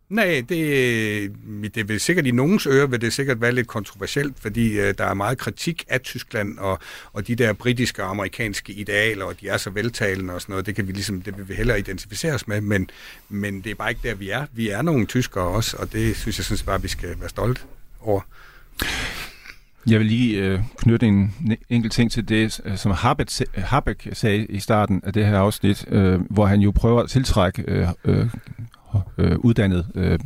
Nej, det, det vil sikkert i nogens ører vil det sikkert være lidt kontroversielt, fordi øh, der er meget kritik af Tyskland og, og de der britiske og amerikanske idealer, og de er så veltalende og sådan noget. Det kan vi ligesom, det vil vi hellere identificere os med, men, men det er bare ikke der, vi er. Vi er nogle tyskere også, og det synes jeg synes bare, vi skal være stolte over. Jeg vil lige øh, knytte en enkelt ting til det, øh, som Habeck sagde i starten af det her afsnit, øh, hvor han jo prøver at tiltrække øh, øh, øh uddannet øh,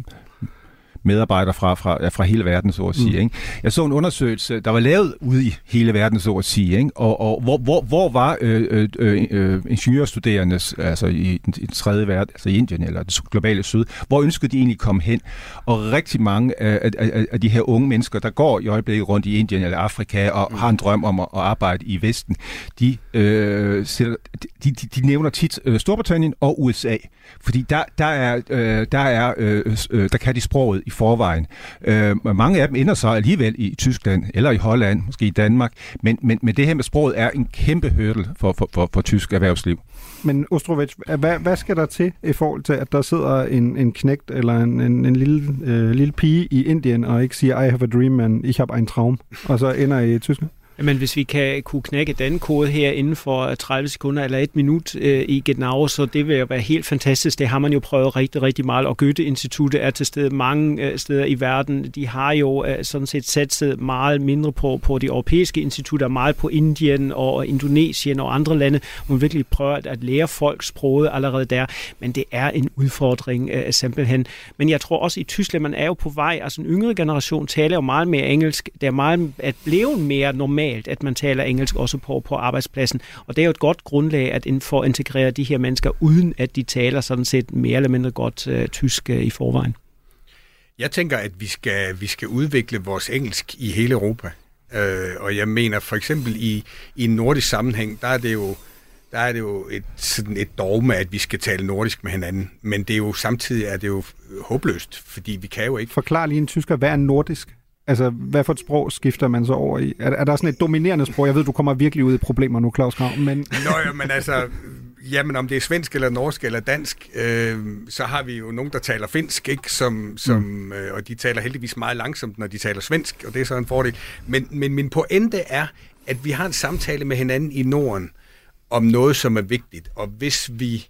medarbejdere fra, fra, ja, fra hele verden, så at sige. Mm. Ikke? Jeg så en undersøgelse, der var lavet ude i hele verden, så at sige, ikke? og, og hvor, hvor, hvor var øh, øh, øh, øh ingeniørstuderendes, altså i den, i den tredje verden, altså i Indien eller det globale syd, hvor ønskede de egentlig at komme hen? Og rigtig mange af, af, af de her unge mennesker, der går i øjeblikket rundt i Indien eller Afrika og mm. har en drøm om at, at arbejde i Vesten, de, øh, de, de, de nævner tit øh, Storbritannien og USA, fordi der, der, er, øh, der, er, øh, øh, der kan de sproget i forvejen. Øh, mange af dem ender så alligevel i Tyskland, eller i Holland, måske i Danmark, men, men, men det her med sproget er en kæmpe hurdle for, for, for, for tysk erhvervsliv. Men Ostrovic, hvad, hvad skal der til i forhold til, at der sidder en, en knægt eller en, en, en lille, øh, lille pige i Indien og ikke siger, I have a dream, men ich habe ein Traum, og så ender i Tyskland? Men hvis vi kan kunne knække den kode her inden for 30 sekunder eller et minut øh, i Genau, så det vil jo være helt fantastisk. Det har man jo prøvet rigtig, rigtig meget, og Goethe-instituttet er til stede mange øh, steder i verden. De har jo øh, sådan set satset meget mindre på, på de europæiske institutter, meget på Indien og Indonesien og andre lande, hvor man virkelig prøver at, at lære folk sproget allerede der. Men det er en udfordring øh, simpelthen. Men jeg tror også i Tyskland, man er jo på vej, altså en yngre generation taler jo meget mere engelsk. Det er meget at blive mere normalt normalt, at man taler engelsk også på, på arbejdspladsen. Og det er jo et godt grundlag at få integrere de her mennesker, uden at de taler sådan set mere eller mindre godt uh, tysk uh, i forvejen. Jeg tænker, at vi skal, vi skal udvikle vores engelsk i hele Europa. Uh, og jeg mener for eksempel i, i en nordisk sammenhæng, der er det jo der er det jo et, sådan et dogme, at vi skal tale nordisk med hinanden. Men det er jo samtidig er det jo håbløst, fordi vi kan jo ikke... Forklar lige en tysker, hvad er nordisk? Altså, hvad for et sprog skifter man så over i? Er, er der sådan et dominerende sprog? Jeg ved, du kommer virkelig ud i problemer nu, Claus Krav, men... Nå ja, men altså, jamen om det er svensk eller norsk eller dansk, øh, så har vi jo nogen, der taler finsk, ikke? Som, som, mm. øh, og de taler heldigvis meget langsomt, når de taler svensk, og det er så en fordel. Men, men min pointe er, at vi har en samtale med hinanden i Norden om noget, som er vigtigt, og hvis vi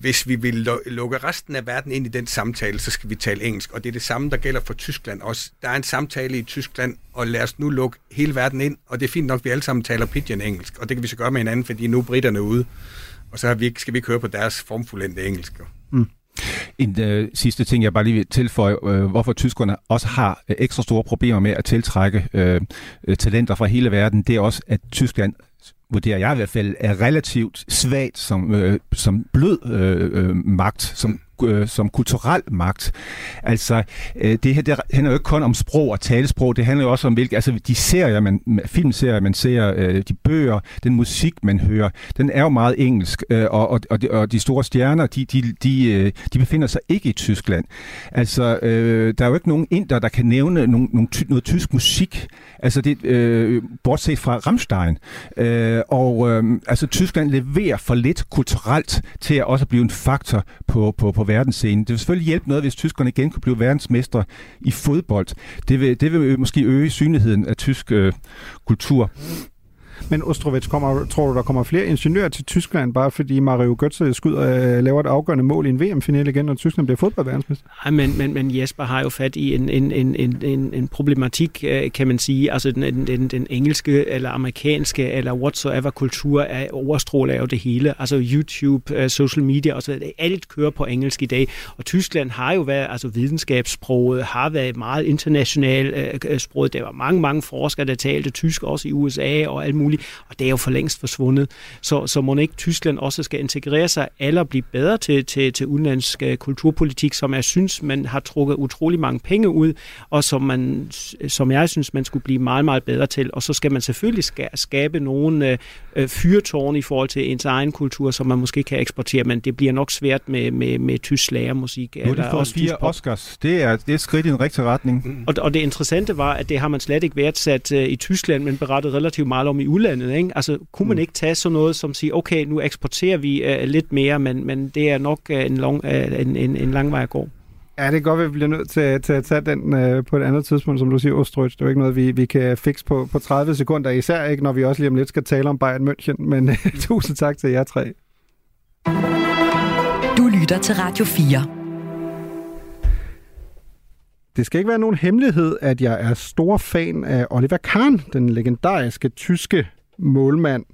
hvis vi vil lukke resten af verden ind i den samtale, så skal vi tale engelsk. Og det er det samme, der gælder for Tyskland også. Der er en samtale i Tyskland, og lad os nu lukke hele verden ind. Og det er fint nok, at vi alle sammen taler pidgin engelsk. Og det kan vi så gøre med hinanden, fordi nu er britterne ude. Og så har vi ikke, skal vi ikke høre på deres formfuldendte engelsk. Mm. En øh, sidste ting, jeg bare lige vil tilføje, øh, hvorfor tyskerne også har øh, ekstra store problemer med at tiltrække øh, øh talenter fra hele verden, det er også, at Tyskland vurderer jeg i hvert fald, er relativt svagt som, øh, som blød øh, øh, magt, som øh, som kulturel magt. Altså, øh, det her det handler jo ikke kun om sprog og talesprog, det handler jo også om, hvilke, altså de serier, man, filmserier, man ser, øh, de bøger, den musik, man hører, den er jo meget engelsk, øh, og, og, og, de, og de store stjerner, de, de, de, øh, de befinder sig ikke i Tyskland. Altså, øh, der er jo ikke nogen inder, der kan nævne nogen, nogen ty, noget tysk musik, altså det, øh, bortset fra Rammstein. Øh, og øh, altså, Tyskland leverer for lidt kulturelt til at også blive en faktor på, på, på verdensscenen. Det vil selvfølgelig hjælpe noget, hvis tyskerne igen kunne blive verdensmestre i fodbold. Det vil, det vil måske øge synligheden af tysk øh, kultur. Men Ostrovets, kommer, tror du, der kommer flere ingeniører til Tyskland, bare fordi Mario Götze skyder, øh, laver et afgørende mål i en VM-finale igen, når Tyskland bliver fodboldverdensmester? Nej, men, men, men Jesper har jo fat i en, en, en, en, en problematik, øh, kan man sige. Altså den, den, den engelske eller amerikanske eller whatsoever kultur er overstråler jo det hele. Altså YouTube, øh, social media og så alt kører på engelsk i dag. Og Tyskland har jo været, altså videnskabssproget har været meget internationalt øh, sprog. Der var mange, mange forskere, der talte tysk, også i USA og alt muligt muligt, og det er jo for længst forsvundet. Så, så må ikke Tyskland også skal integrere sig eller blive bedre til, til, til udenlandsk uh, kulturpolitik, som jeg synes, man har trukket utrolig mange penge ud, og som, man, som jeg synes, man skulle blive meget, meget bedre til. Og så skal man selvfølgelig skabe nogle uh, fyrtårne i forhold til ens egen kultur, som man måske kan eksportere, men det bliver nok svært med, med, med tysk slagermusik. Nu er det for fire Oscars. Det er, det er et skridt i en rigtig retning. Mm. Og, og det interessante var, at det har man slet ikke værdsat uh, i Tyskland, men berettet relativt meget om i udlandet. Ikke? Altså, kunne man mm. ikke tage sådan noget som sige, okay, nu eksporterer vi uh, lidt mere, men, men det er nok uh, en, long, uh, en, en, en lang vej at gå. Ja, det er godt, at vi bliver nødt til, til at tage den øh, på et andet tidspunkt, som du siger, Ostrøj. Det er jo ikke noget, vi, vi kan fikse på, på 30 sekunder, især ikke, når vi også lige om lidt skal tale om Bayern München. Men øh, tusind tak til jer tre. Du lytter til Radio 4. Det skal ikke være nogen hemmelighed, at jeg er stor fan af Oliver Kahn, den legendariske tyske målmand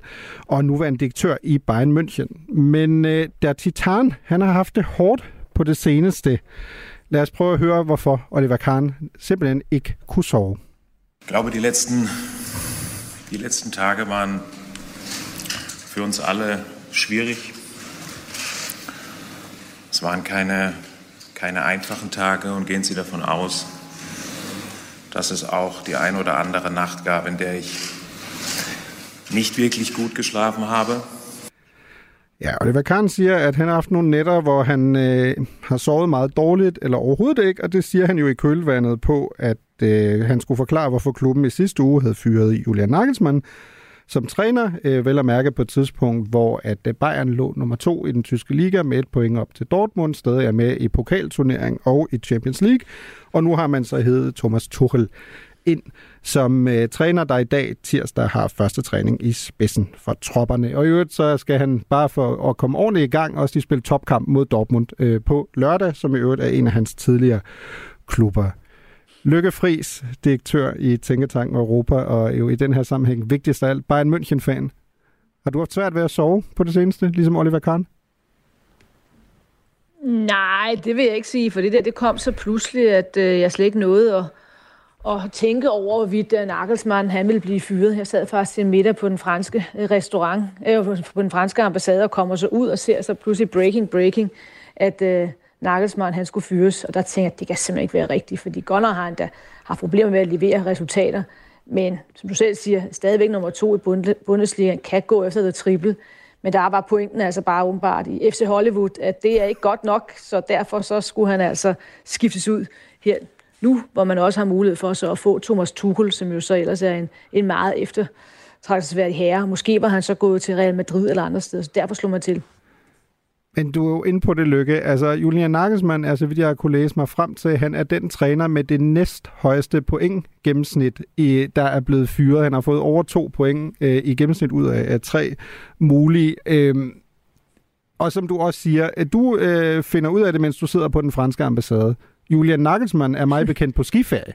og nuværende direktør i Bayern München. Men øh, der Titan, han har haft det hårdt på det seneste. Lad os prøve at høre, hvorfor Oliver Kahn simpelthen ikke kunne sove. Ich glaube, die letzten, die letzten Tage waren für uns alle schwierig. Es waren keine, keine einfachen Tage und gehen Sie davon aus, dass es auch die ein oder andere Nacht gab, in der ich nicht wirklich gut geschlafen habe. Ja, Oliver Kahn siger, at han har haft nogle nætter, hvor han øh, har sovet meget dårligt, eller overhovedet ikke, og det siger han jo i kølvandet på, at øh, han skulle forklare, hvorfor klubben i sidste uge havde fyret Julian Nagelsmann som træner, øh, vel at mærke på et tidspunkt, hvor at øh, Bayern lå nummer to i den tyske liga med et point op til Dortmund, stadig er med i pokalturnering og i Champions League, og nu har man så heddet Thomas Tuchel ind som øh, træner, der i dag tirsdag har første træning i spidsen for tropperne. Og i øvrigt så skal han bare for at komme ordentligt i gang, også de spille topkamp mod Dortmund øh, på lørdag, som i øvrigt er en af hans tidligere klubber. Lykke Friis, direktør i Tænketanken Europa, og jo i den her sammenhæng vigtigst af alt, Bayern München-fan. Har du haft svært ved at sove på det seneste, ligesom Oliver Kahn? Nej, det vil jeg ikke sige, for det der det kom så pludselig, at øh, jeg slet ikke nåede at, at tænke over, hvorvidt uh, Nagelsmann han ville blive fyret. Jeg sad faktisk til middag på den franske øh, restaurant, øh, på den franske ambassade, og kommer så ud og ser så pludselig breaking, breaking, at Øh, Nagelsmann han skulle fyres. Og der tænkte jeg, at det kan simpelthen ikke være rigtigt, fordi Gunnar har han har problemer med at levere resultater. Men som du selv siger, stadigvæk nummer to i Bundesliga kan gå efter det triple. Men der var pointen altså bare åbenbart i FC Hollywood, at det er ikke godt nok, så derfor så skulle han altså skiftes ud her nu, hvor man også har mulighed for så at få Thomas Tuchel, som jo så ellers er en, en meget eftertragtelsesværdig herre. Måske var han så gået til Real Madrid eller andre steder, så derfor slog man til. Men du er jo inde på det lykke. Altså, Julian Nagelsmann er, så vidt jeg har kunne læse mig frem til, han er den træner med det næst højeste point gennemsnit, i, der er blevet fyret. Han har fået over to point øh, i gennemsnit ud af, af tre mulige. Øhm, og som du også siger, du øh, finder ud af det, mens du sidder på den franske ambassade. Julian Nagelsmann er meget bekendt på skiferie,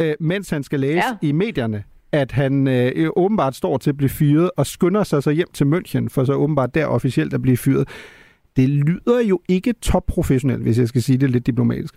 øh, mens han skal læse ja. i medierne, at han øh, åbenbart står til at blive fyret og skynder sig så hjem til München, for så åbenbart der officielt at blive fyret. Det lyder jo ikke topprofessionelt, hvis jeg skal sige det lidt diplomatisk.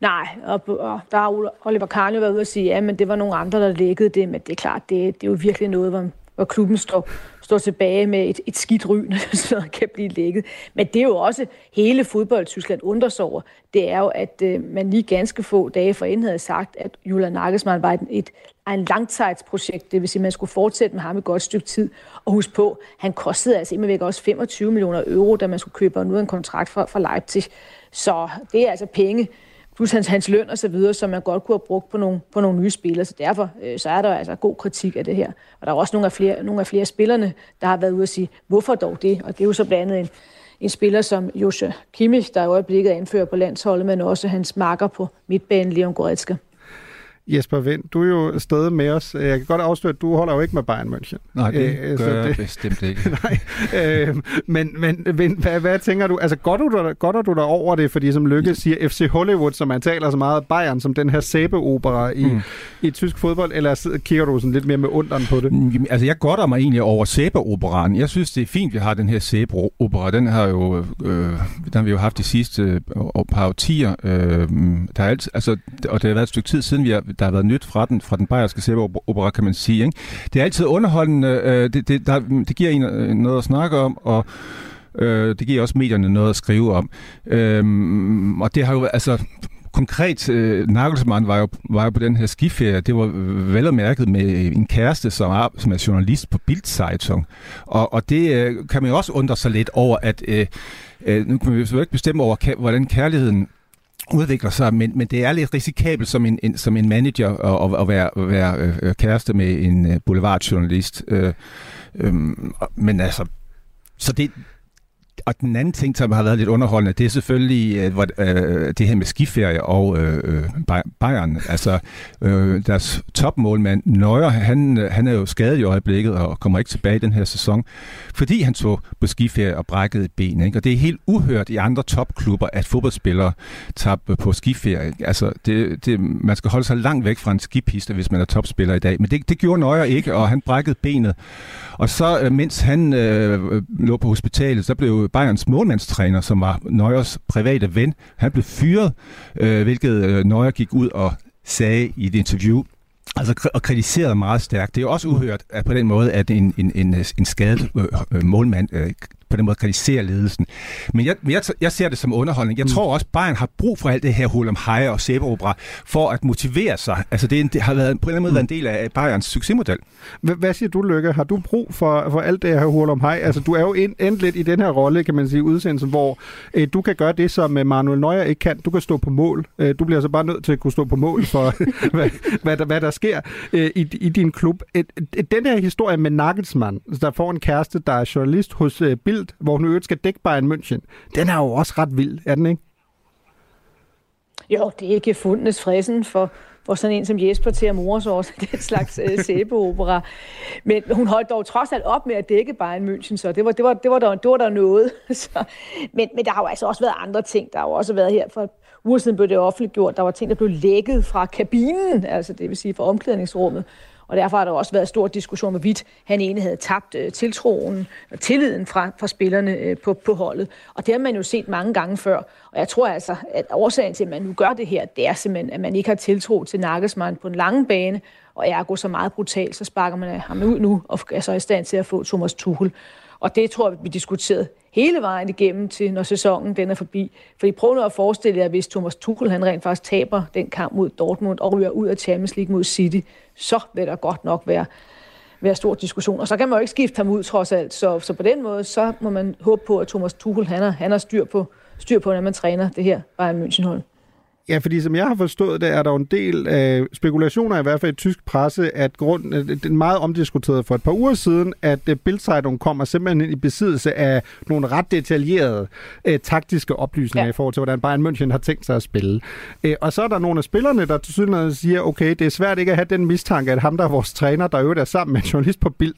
Nej, og, og der har Oliver Kahn jo været ude og sige, ja, men det var nogle andre, der lækkede det, men det er klart, det, det er jo virkelig noget, hvor, hvor klubben står, står tilbage med et, et skidt ry, når sådan noget kan blive lækket. Men det er jo også hele fodbold, Tyskland undres over. Det er jo, at øh, man lige ganske få dage forinden havde sagt, at Julian Nagelsmann var et, et en langtidsprojekt, det vil sige, at man skulle fortsætte med ham et godt stykke tid. Og husk på, han kostede altså imod også 25 millioner euro, da man skulle købe ud en kontrakt fra, fra Leipzig. Så det er altså penge, plus hans, hans løn og så videre, som man godt kunne have brugt på nogle, på nogle nye spillere. Så derfor øh, så er der altså god kritik af det her. Og der er også nogle af flere, nogle af flere spillerne, der har været ude at sige, hvorfor dog det? Og det er jo så blandt andet en, en spiller som Josje Kimmich, der i øjeblikket anfører på landsholdet, men også hans marker på midtbanen, Leon Goretzka. Jesper Vind, du er jo stadig med os. Jeg kan godt afsløre, at du holder jo ikke med Bayern München. Nej, det øh, gør jeg det, bestemt ikke. nej, øh, men, men Vind, hvad, hvad tænker du? Altså, går du, går du der over det, fordi som Lykke siger, FC Hollywood, som man taler så meget af Bayern, som den her sæbeopera i, mm. i tysk fodbold, eller kigger du sådan lidt mere med underen på det? Mm, altså, jeg går der mig egentlig over sæbeoperaen. Jeg synes, det er fint, vi har den her sæbeopera. Den har jo, øh, den har vi jo haft de sidste øh, par årtier. Øh, der er alt, altså, og det har været et stykke tid siden, vi har, der har været nyt fra den, fra den bayerske sæbeopera, kan man sige. Ikke? Det er altid underholdende, øh, det, det, der, det giver en øh, noget at snakke om, og øh, det giver også medierne noget at skrive om. Øh, og det har jo, altså, konkret, øh, Nagelsmann var jo, var jo på den her skiferie. Det var vel og mærket med øh, en kæreste, som er, som er journalist på Bildzeitung. Og, og det øh, kan man jo også undre sig lidt over, at øh, øh, nu kan man jo ikke bestemme over, hvordan kærligheden udvikler sig, men, men det er lidt risikabelt som en, en, som en manager at, at være, at være øh, øh kæreste med en øh, boulevardjournalist. Øh, øh, men altså, så det, og den anden ting, som har været lidt underholdende, det er selvfølgelig øh, hvor, øh, det her med skiferie og øh, øh Bayern. Altså, øh, deres topmålmand, Nøjer, han, han er jo skadet i øjeblikket og kommer ikke tilbage i den her sæson, fordi han tog på skiferie og brækkede ben. Ikke? Og det er helt uhørt i andre topklubber, at fodboldspillere tager på skiferie. Altså, det, det, man skal holde sig langt væk fra en skipiste, hvis man er topspiller i dag. Men det, det gjorde Nøjer ikke, og han brækkede benet. Og så, øh, mens han øh, øh lå på hospitalet, så blev Bayerns målmandstræner, som var Nøjers private ven, han blev fyret, øh, hvilket øh, Nøjer gik ud og sagde i et interview, Altså, og kritiseret meget stærkt. Det er jo også uhørt at på den måde, at en, en, en, en skadet øh, øh målmand øh, på den måde kritisere ledelsen. Men jeg, jeg, jeg ser det som underholdning. Jeg mm. tror også, Bayern har brug for alt det her Hulam Heyer og Sæbeopera for at motivere sig. Altså det, en, det har været, på en eller anden måde været en del af Bayerns succesmodel. Hvad siger du, Lykke? Har du brug for, for alt det her Hulam Heyer? Altså du er jo endt lidt i den her rolle, kan man sige, udsendelsen, hvor øh, du kan gøre det, som øh, Manuel Neuer ikke kan. Du kan stå på mål. Øh, du bliver så bare nødt til at kunne stå på mål for, hvad, hvad, der, hvad der sker øh, i, i din klub. Øh, den her historie med Nagelsmann, der får en kæreste, der er journalist hos øh, Bild, felt, hvor hun øvrigt skal dække Bayern München, den er jo også ret vild, er den ikke? Jo, det er ikke fundet fristen for, for sådan en som Jesper til at mors også den slags øh, sæbeopera. Men hun holdt dog trods alt op med at dække Bayern München, så det var, det var, det var, der, det var der noget. så, men, men der har jo altså også været andre ting. Der har jo også været her for uger siden blev det offentliggjort. Der var ting, der blev lækket fra kabinen, altså det vil sige fra omklædningsrummet, og derfor har der også været stor diskussion, hvorvidt han egentlig havde tabt øh, tiltroen og tilliden fra, fra spillerne øh, på, på holdet. Og det har man jo set mange gange før. Og jeg tror altså, at årsagen til, at man nu gør det her, det er simpelthen, at man ikke har tiltro til Nagelsmann på en lang bane, og er så meget brutalt, så sparker man ham ud nu, og er så i stand til at få Thomas Tuchel. Og det tror jeg, vi diskuterede hele vejen igennem til, når sæsonen den er forbi. For I prøv nu at forestille jer, hvis Thomas Tuchel han rent faktisk taber den kamp mod Dortmund og ryger ud af Champions League mod City, så vil der godt nok være, være stor diskussion. Og så kan man jo ikke skifte ham ud trods alt. Så, så på den måde, så må man håbe på, at Thomas Tuchel han har, han har styr på, styr på, når man træner det her Bayern München-hold. Ja, fordi som jeg har forstået det, er der en del af spekulationer, i hvert fald i tysk presse, at grund, det er meget omdiskuteret for et par uger siden, at øh, Bildzeitung kommer simpelthen i besiddelse af nogle ret detaljerede eh, taktiske oplysninger ja. i forhold til, hvordan Bayern München har tænkt sig at spille. Eh, og så er der nogle af spillerne, der til synligheden siger, okay, det er svært ikke at have den mistanke, at ham, der er vores træner, der øvrigt er sammen med en journalist på Bild,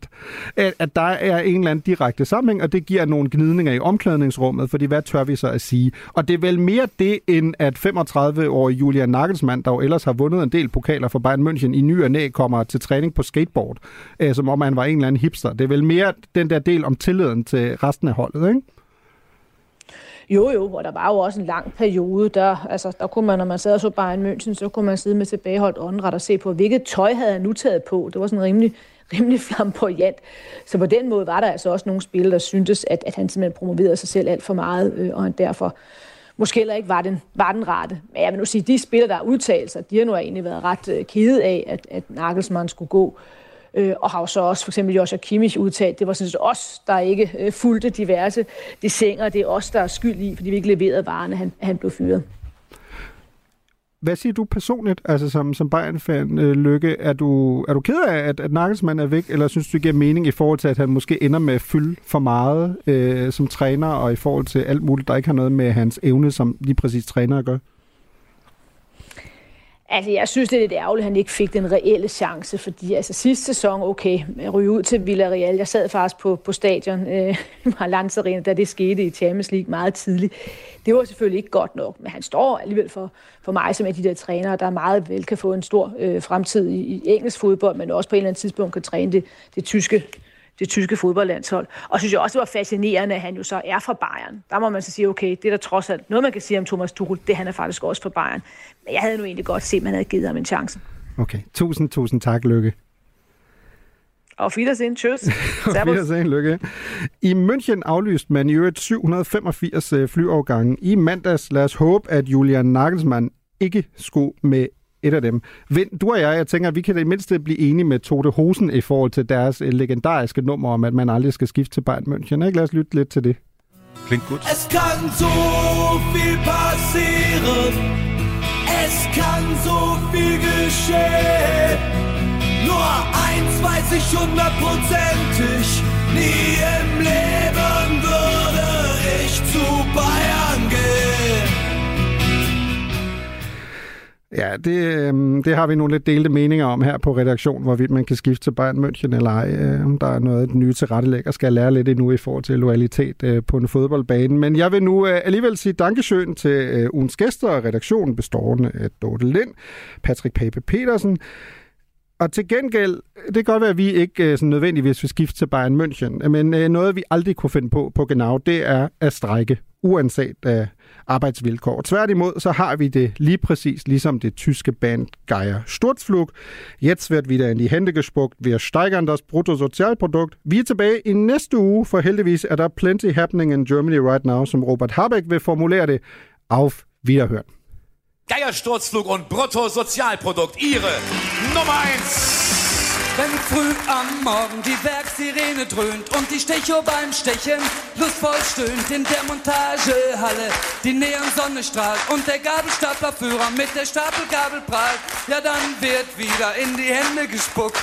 at, at der er en eller anden direkte sammenhæng, og det giver nogle gnidninger i omklædningsrummet, fordi hvad tør vi så at sige? Og det er vel mere det, end at 35 30-årige Julian Nagelsmann, der jo ellers har vundet en del pokaler for Bayern München, i ny og næ kommer til træning på skateboard, øh, som om han var en eller anden hipster. Det er vel mere den der del om tilliden til resten af holdet, ikke? Jo, jo, og der var jo også en lang periode, der, altså, der kunne man, når man sad og så Bayern München, så kunne man sidde med tilbageholdt åndret og se på, hvilket tøj havde han nu taget på. Det var sådan rimelig, rimelig flamboyant. Så på den måde var der altså også nogle spillere, der syntes, at, at han simpelthen promoverede sig selv alt for meget, øh, og han derfor måske heller ikke var den, var den rette. Men jeg vil nu sige, de spillere, der har udtalt sig, de har nu egentlig været ret øh, kede af, at, at Nagelsmann skulle gå. Øh, og har jo så også for eksempel Joshua Kimmich udtalt, det var sådan set os, der ikke øh, fulgte diverse desinger. Det er os, der er skyld i, fordi vi ikke leverede varerne, han, han blev fyret. Hvad siger du personligt, altså som, som Bayern-fan, øh, Lykke? Er du, er du ked af, at, at Nagelsmann er væk, eller synes du, det giver mening i forhold til, at han måske ender med at fylde for meget øh, som træner, og i forhold til alt muligt, der ikke har noget med hans evne som lige præcis træner at gøre? Altså, jeg synes, det er lidt ærgerligt, at han ikke fik den reelle chance, fordi altså, sidste sæson, okay, ryge ud til Villarreal. Jeg sad faktisk på, på stadion, øh, Arena, da det skete i Champions League meget tidligt. Det var selvfølgelig ikke godt nok, men han står alligevel for, for mig som en af de der trænere, der meget vel kan få en stor øh, fremtid i, i engelsk fodbold, men også på en eller anden tidspunkt kan træne det, det tyske det tyske fodboldlandshold. Og synes jeg også, det var fascinerende, at han jo så er fra Bayern. Der må man så sige, okay, det er der trods alt noget, man kan sige om Thomas Tuchel, det han er faktisk også fra Bayern. Men jeg havde nu egentlig godt set, at man havde givet ham en chance. Okay, tusind, tusind tak, Lykke. Og Wiedersehen, tschüss. Servus. Wiedersehen, lykke. I München aflyste man i øvrigt 785 øh, flyafgange i mandags. Lad os håbe, at Julian Nagelsmann ikke skulle med et af dem. Vind, du og jeg, jeg tænker, at vi kan det mindste blive enige med Tote Hosen i forhold til deres øh, legendariske nummer om, at man aldrig skal skifte til Bayern München. Ikke? Lad os lytte lidt til det. Klingt gut. Es kann so viel passieren. Es kann so viel geschehen. Nur eins weiß ich hundertprozentig. Nie im Leben würde ich zu Bayern Ja, det, øh, det har vi nogle lidt delte meninger om her på redaktion, hvorvidt man kan skifte til Bayern München eller ej. Øh, om der er noget, den nye tilrettelægger skal lære lidt endnu i forhold til loyalitet øh, på en fodboldbane. Men jeg vil nu øh, alligevel sige dankesøen til øh, ugens gæster og redaktionen bestående af Dorte Lind, Patrick Pape Petersen, og til gengæld, det kan godt være, at vi ikke øh, sådan nødvendigvis vil skifte til Bayern München, men øh, noget, vi aldrig kunne finde på på Genau, det er at strække, uanset øh, arbejdsvilkår. Tværtimod, så har vi det lige præcis ligesom det tyske band Geier Sturzflug. Jetzt wird wieder in die Hände gespuckt. Wir steigern das Bruttosozialprodukt. Vi er tilbage i næste uge, for heldigvis er der plenty happening in Germany right now, som Robert Habeck vil formulere det. Auf Wiederhören. Geiersturzflug und Bruttosozialprodukt, Ihre Nummer 1. Wenn früh am Morgen die Werksirene dröhnt und die Stecho beim Stechen lustvoll stöhnt in der Montagehalle, die Neonsonne strahlt und der Gabelstaplerführer mit der Stapelgabel prahlt, ja dann wird wieder in die Hände gespuckt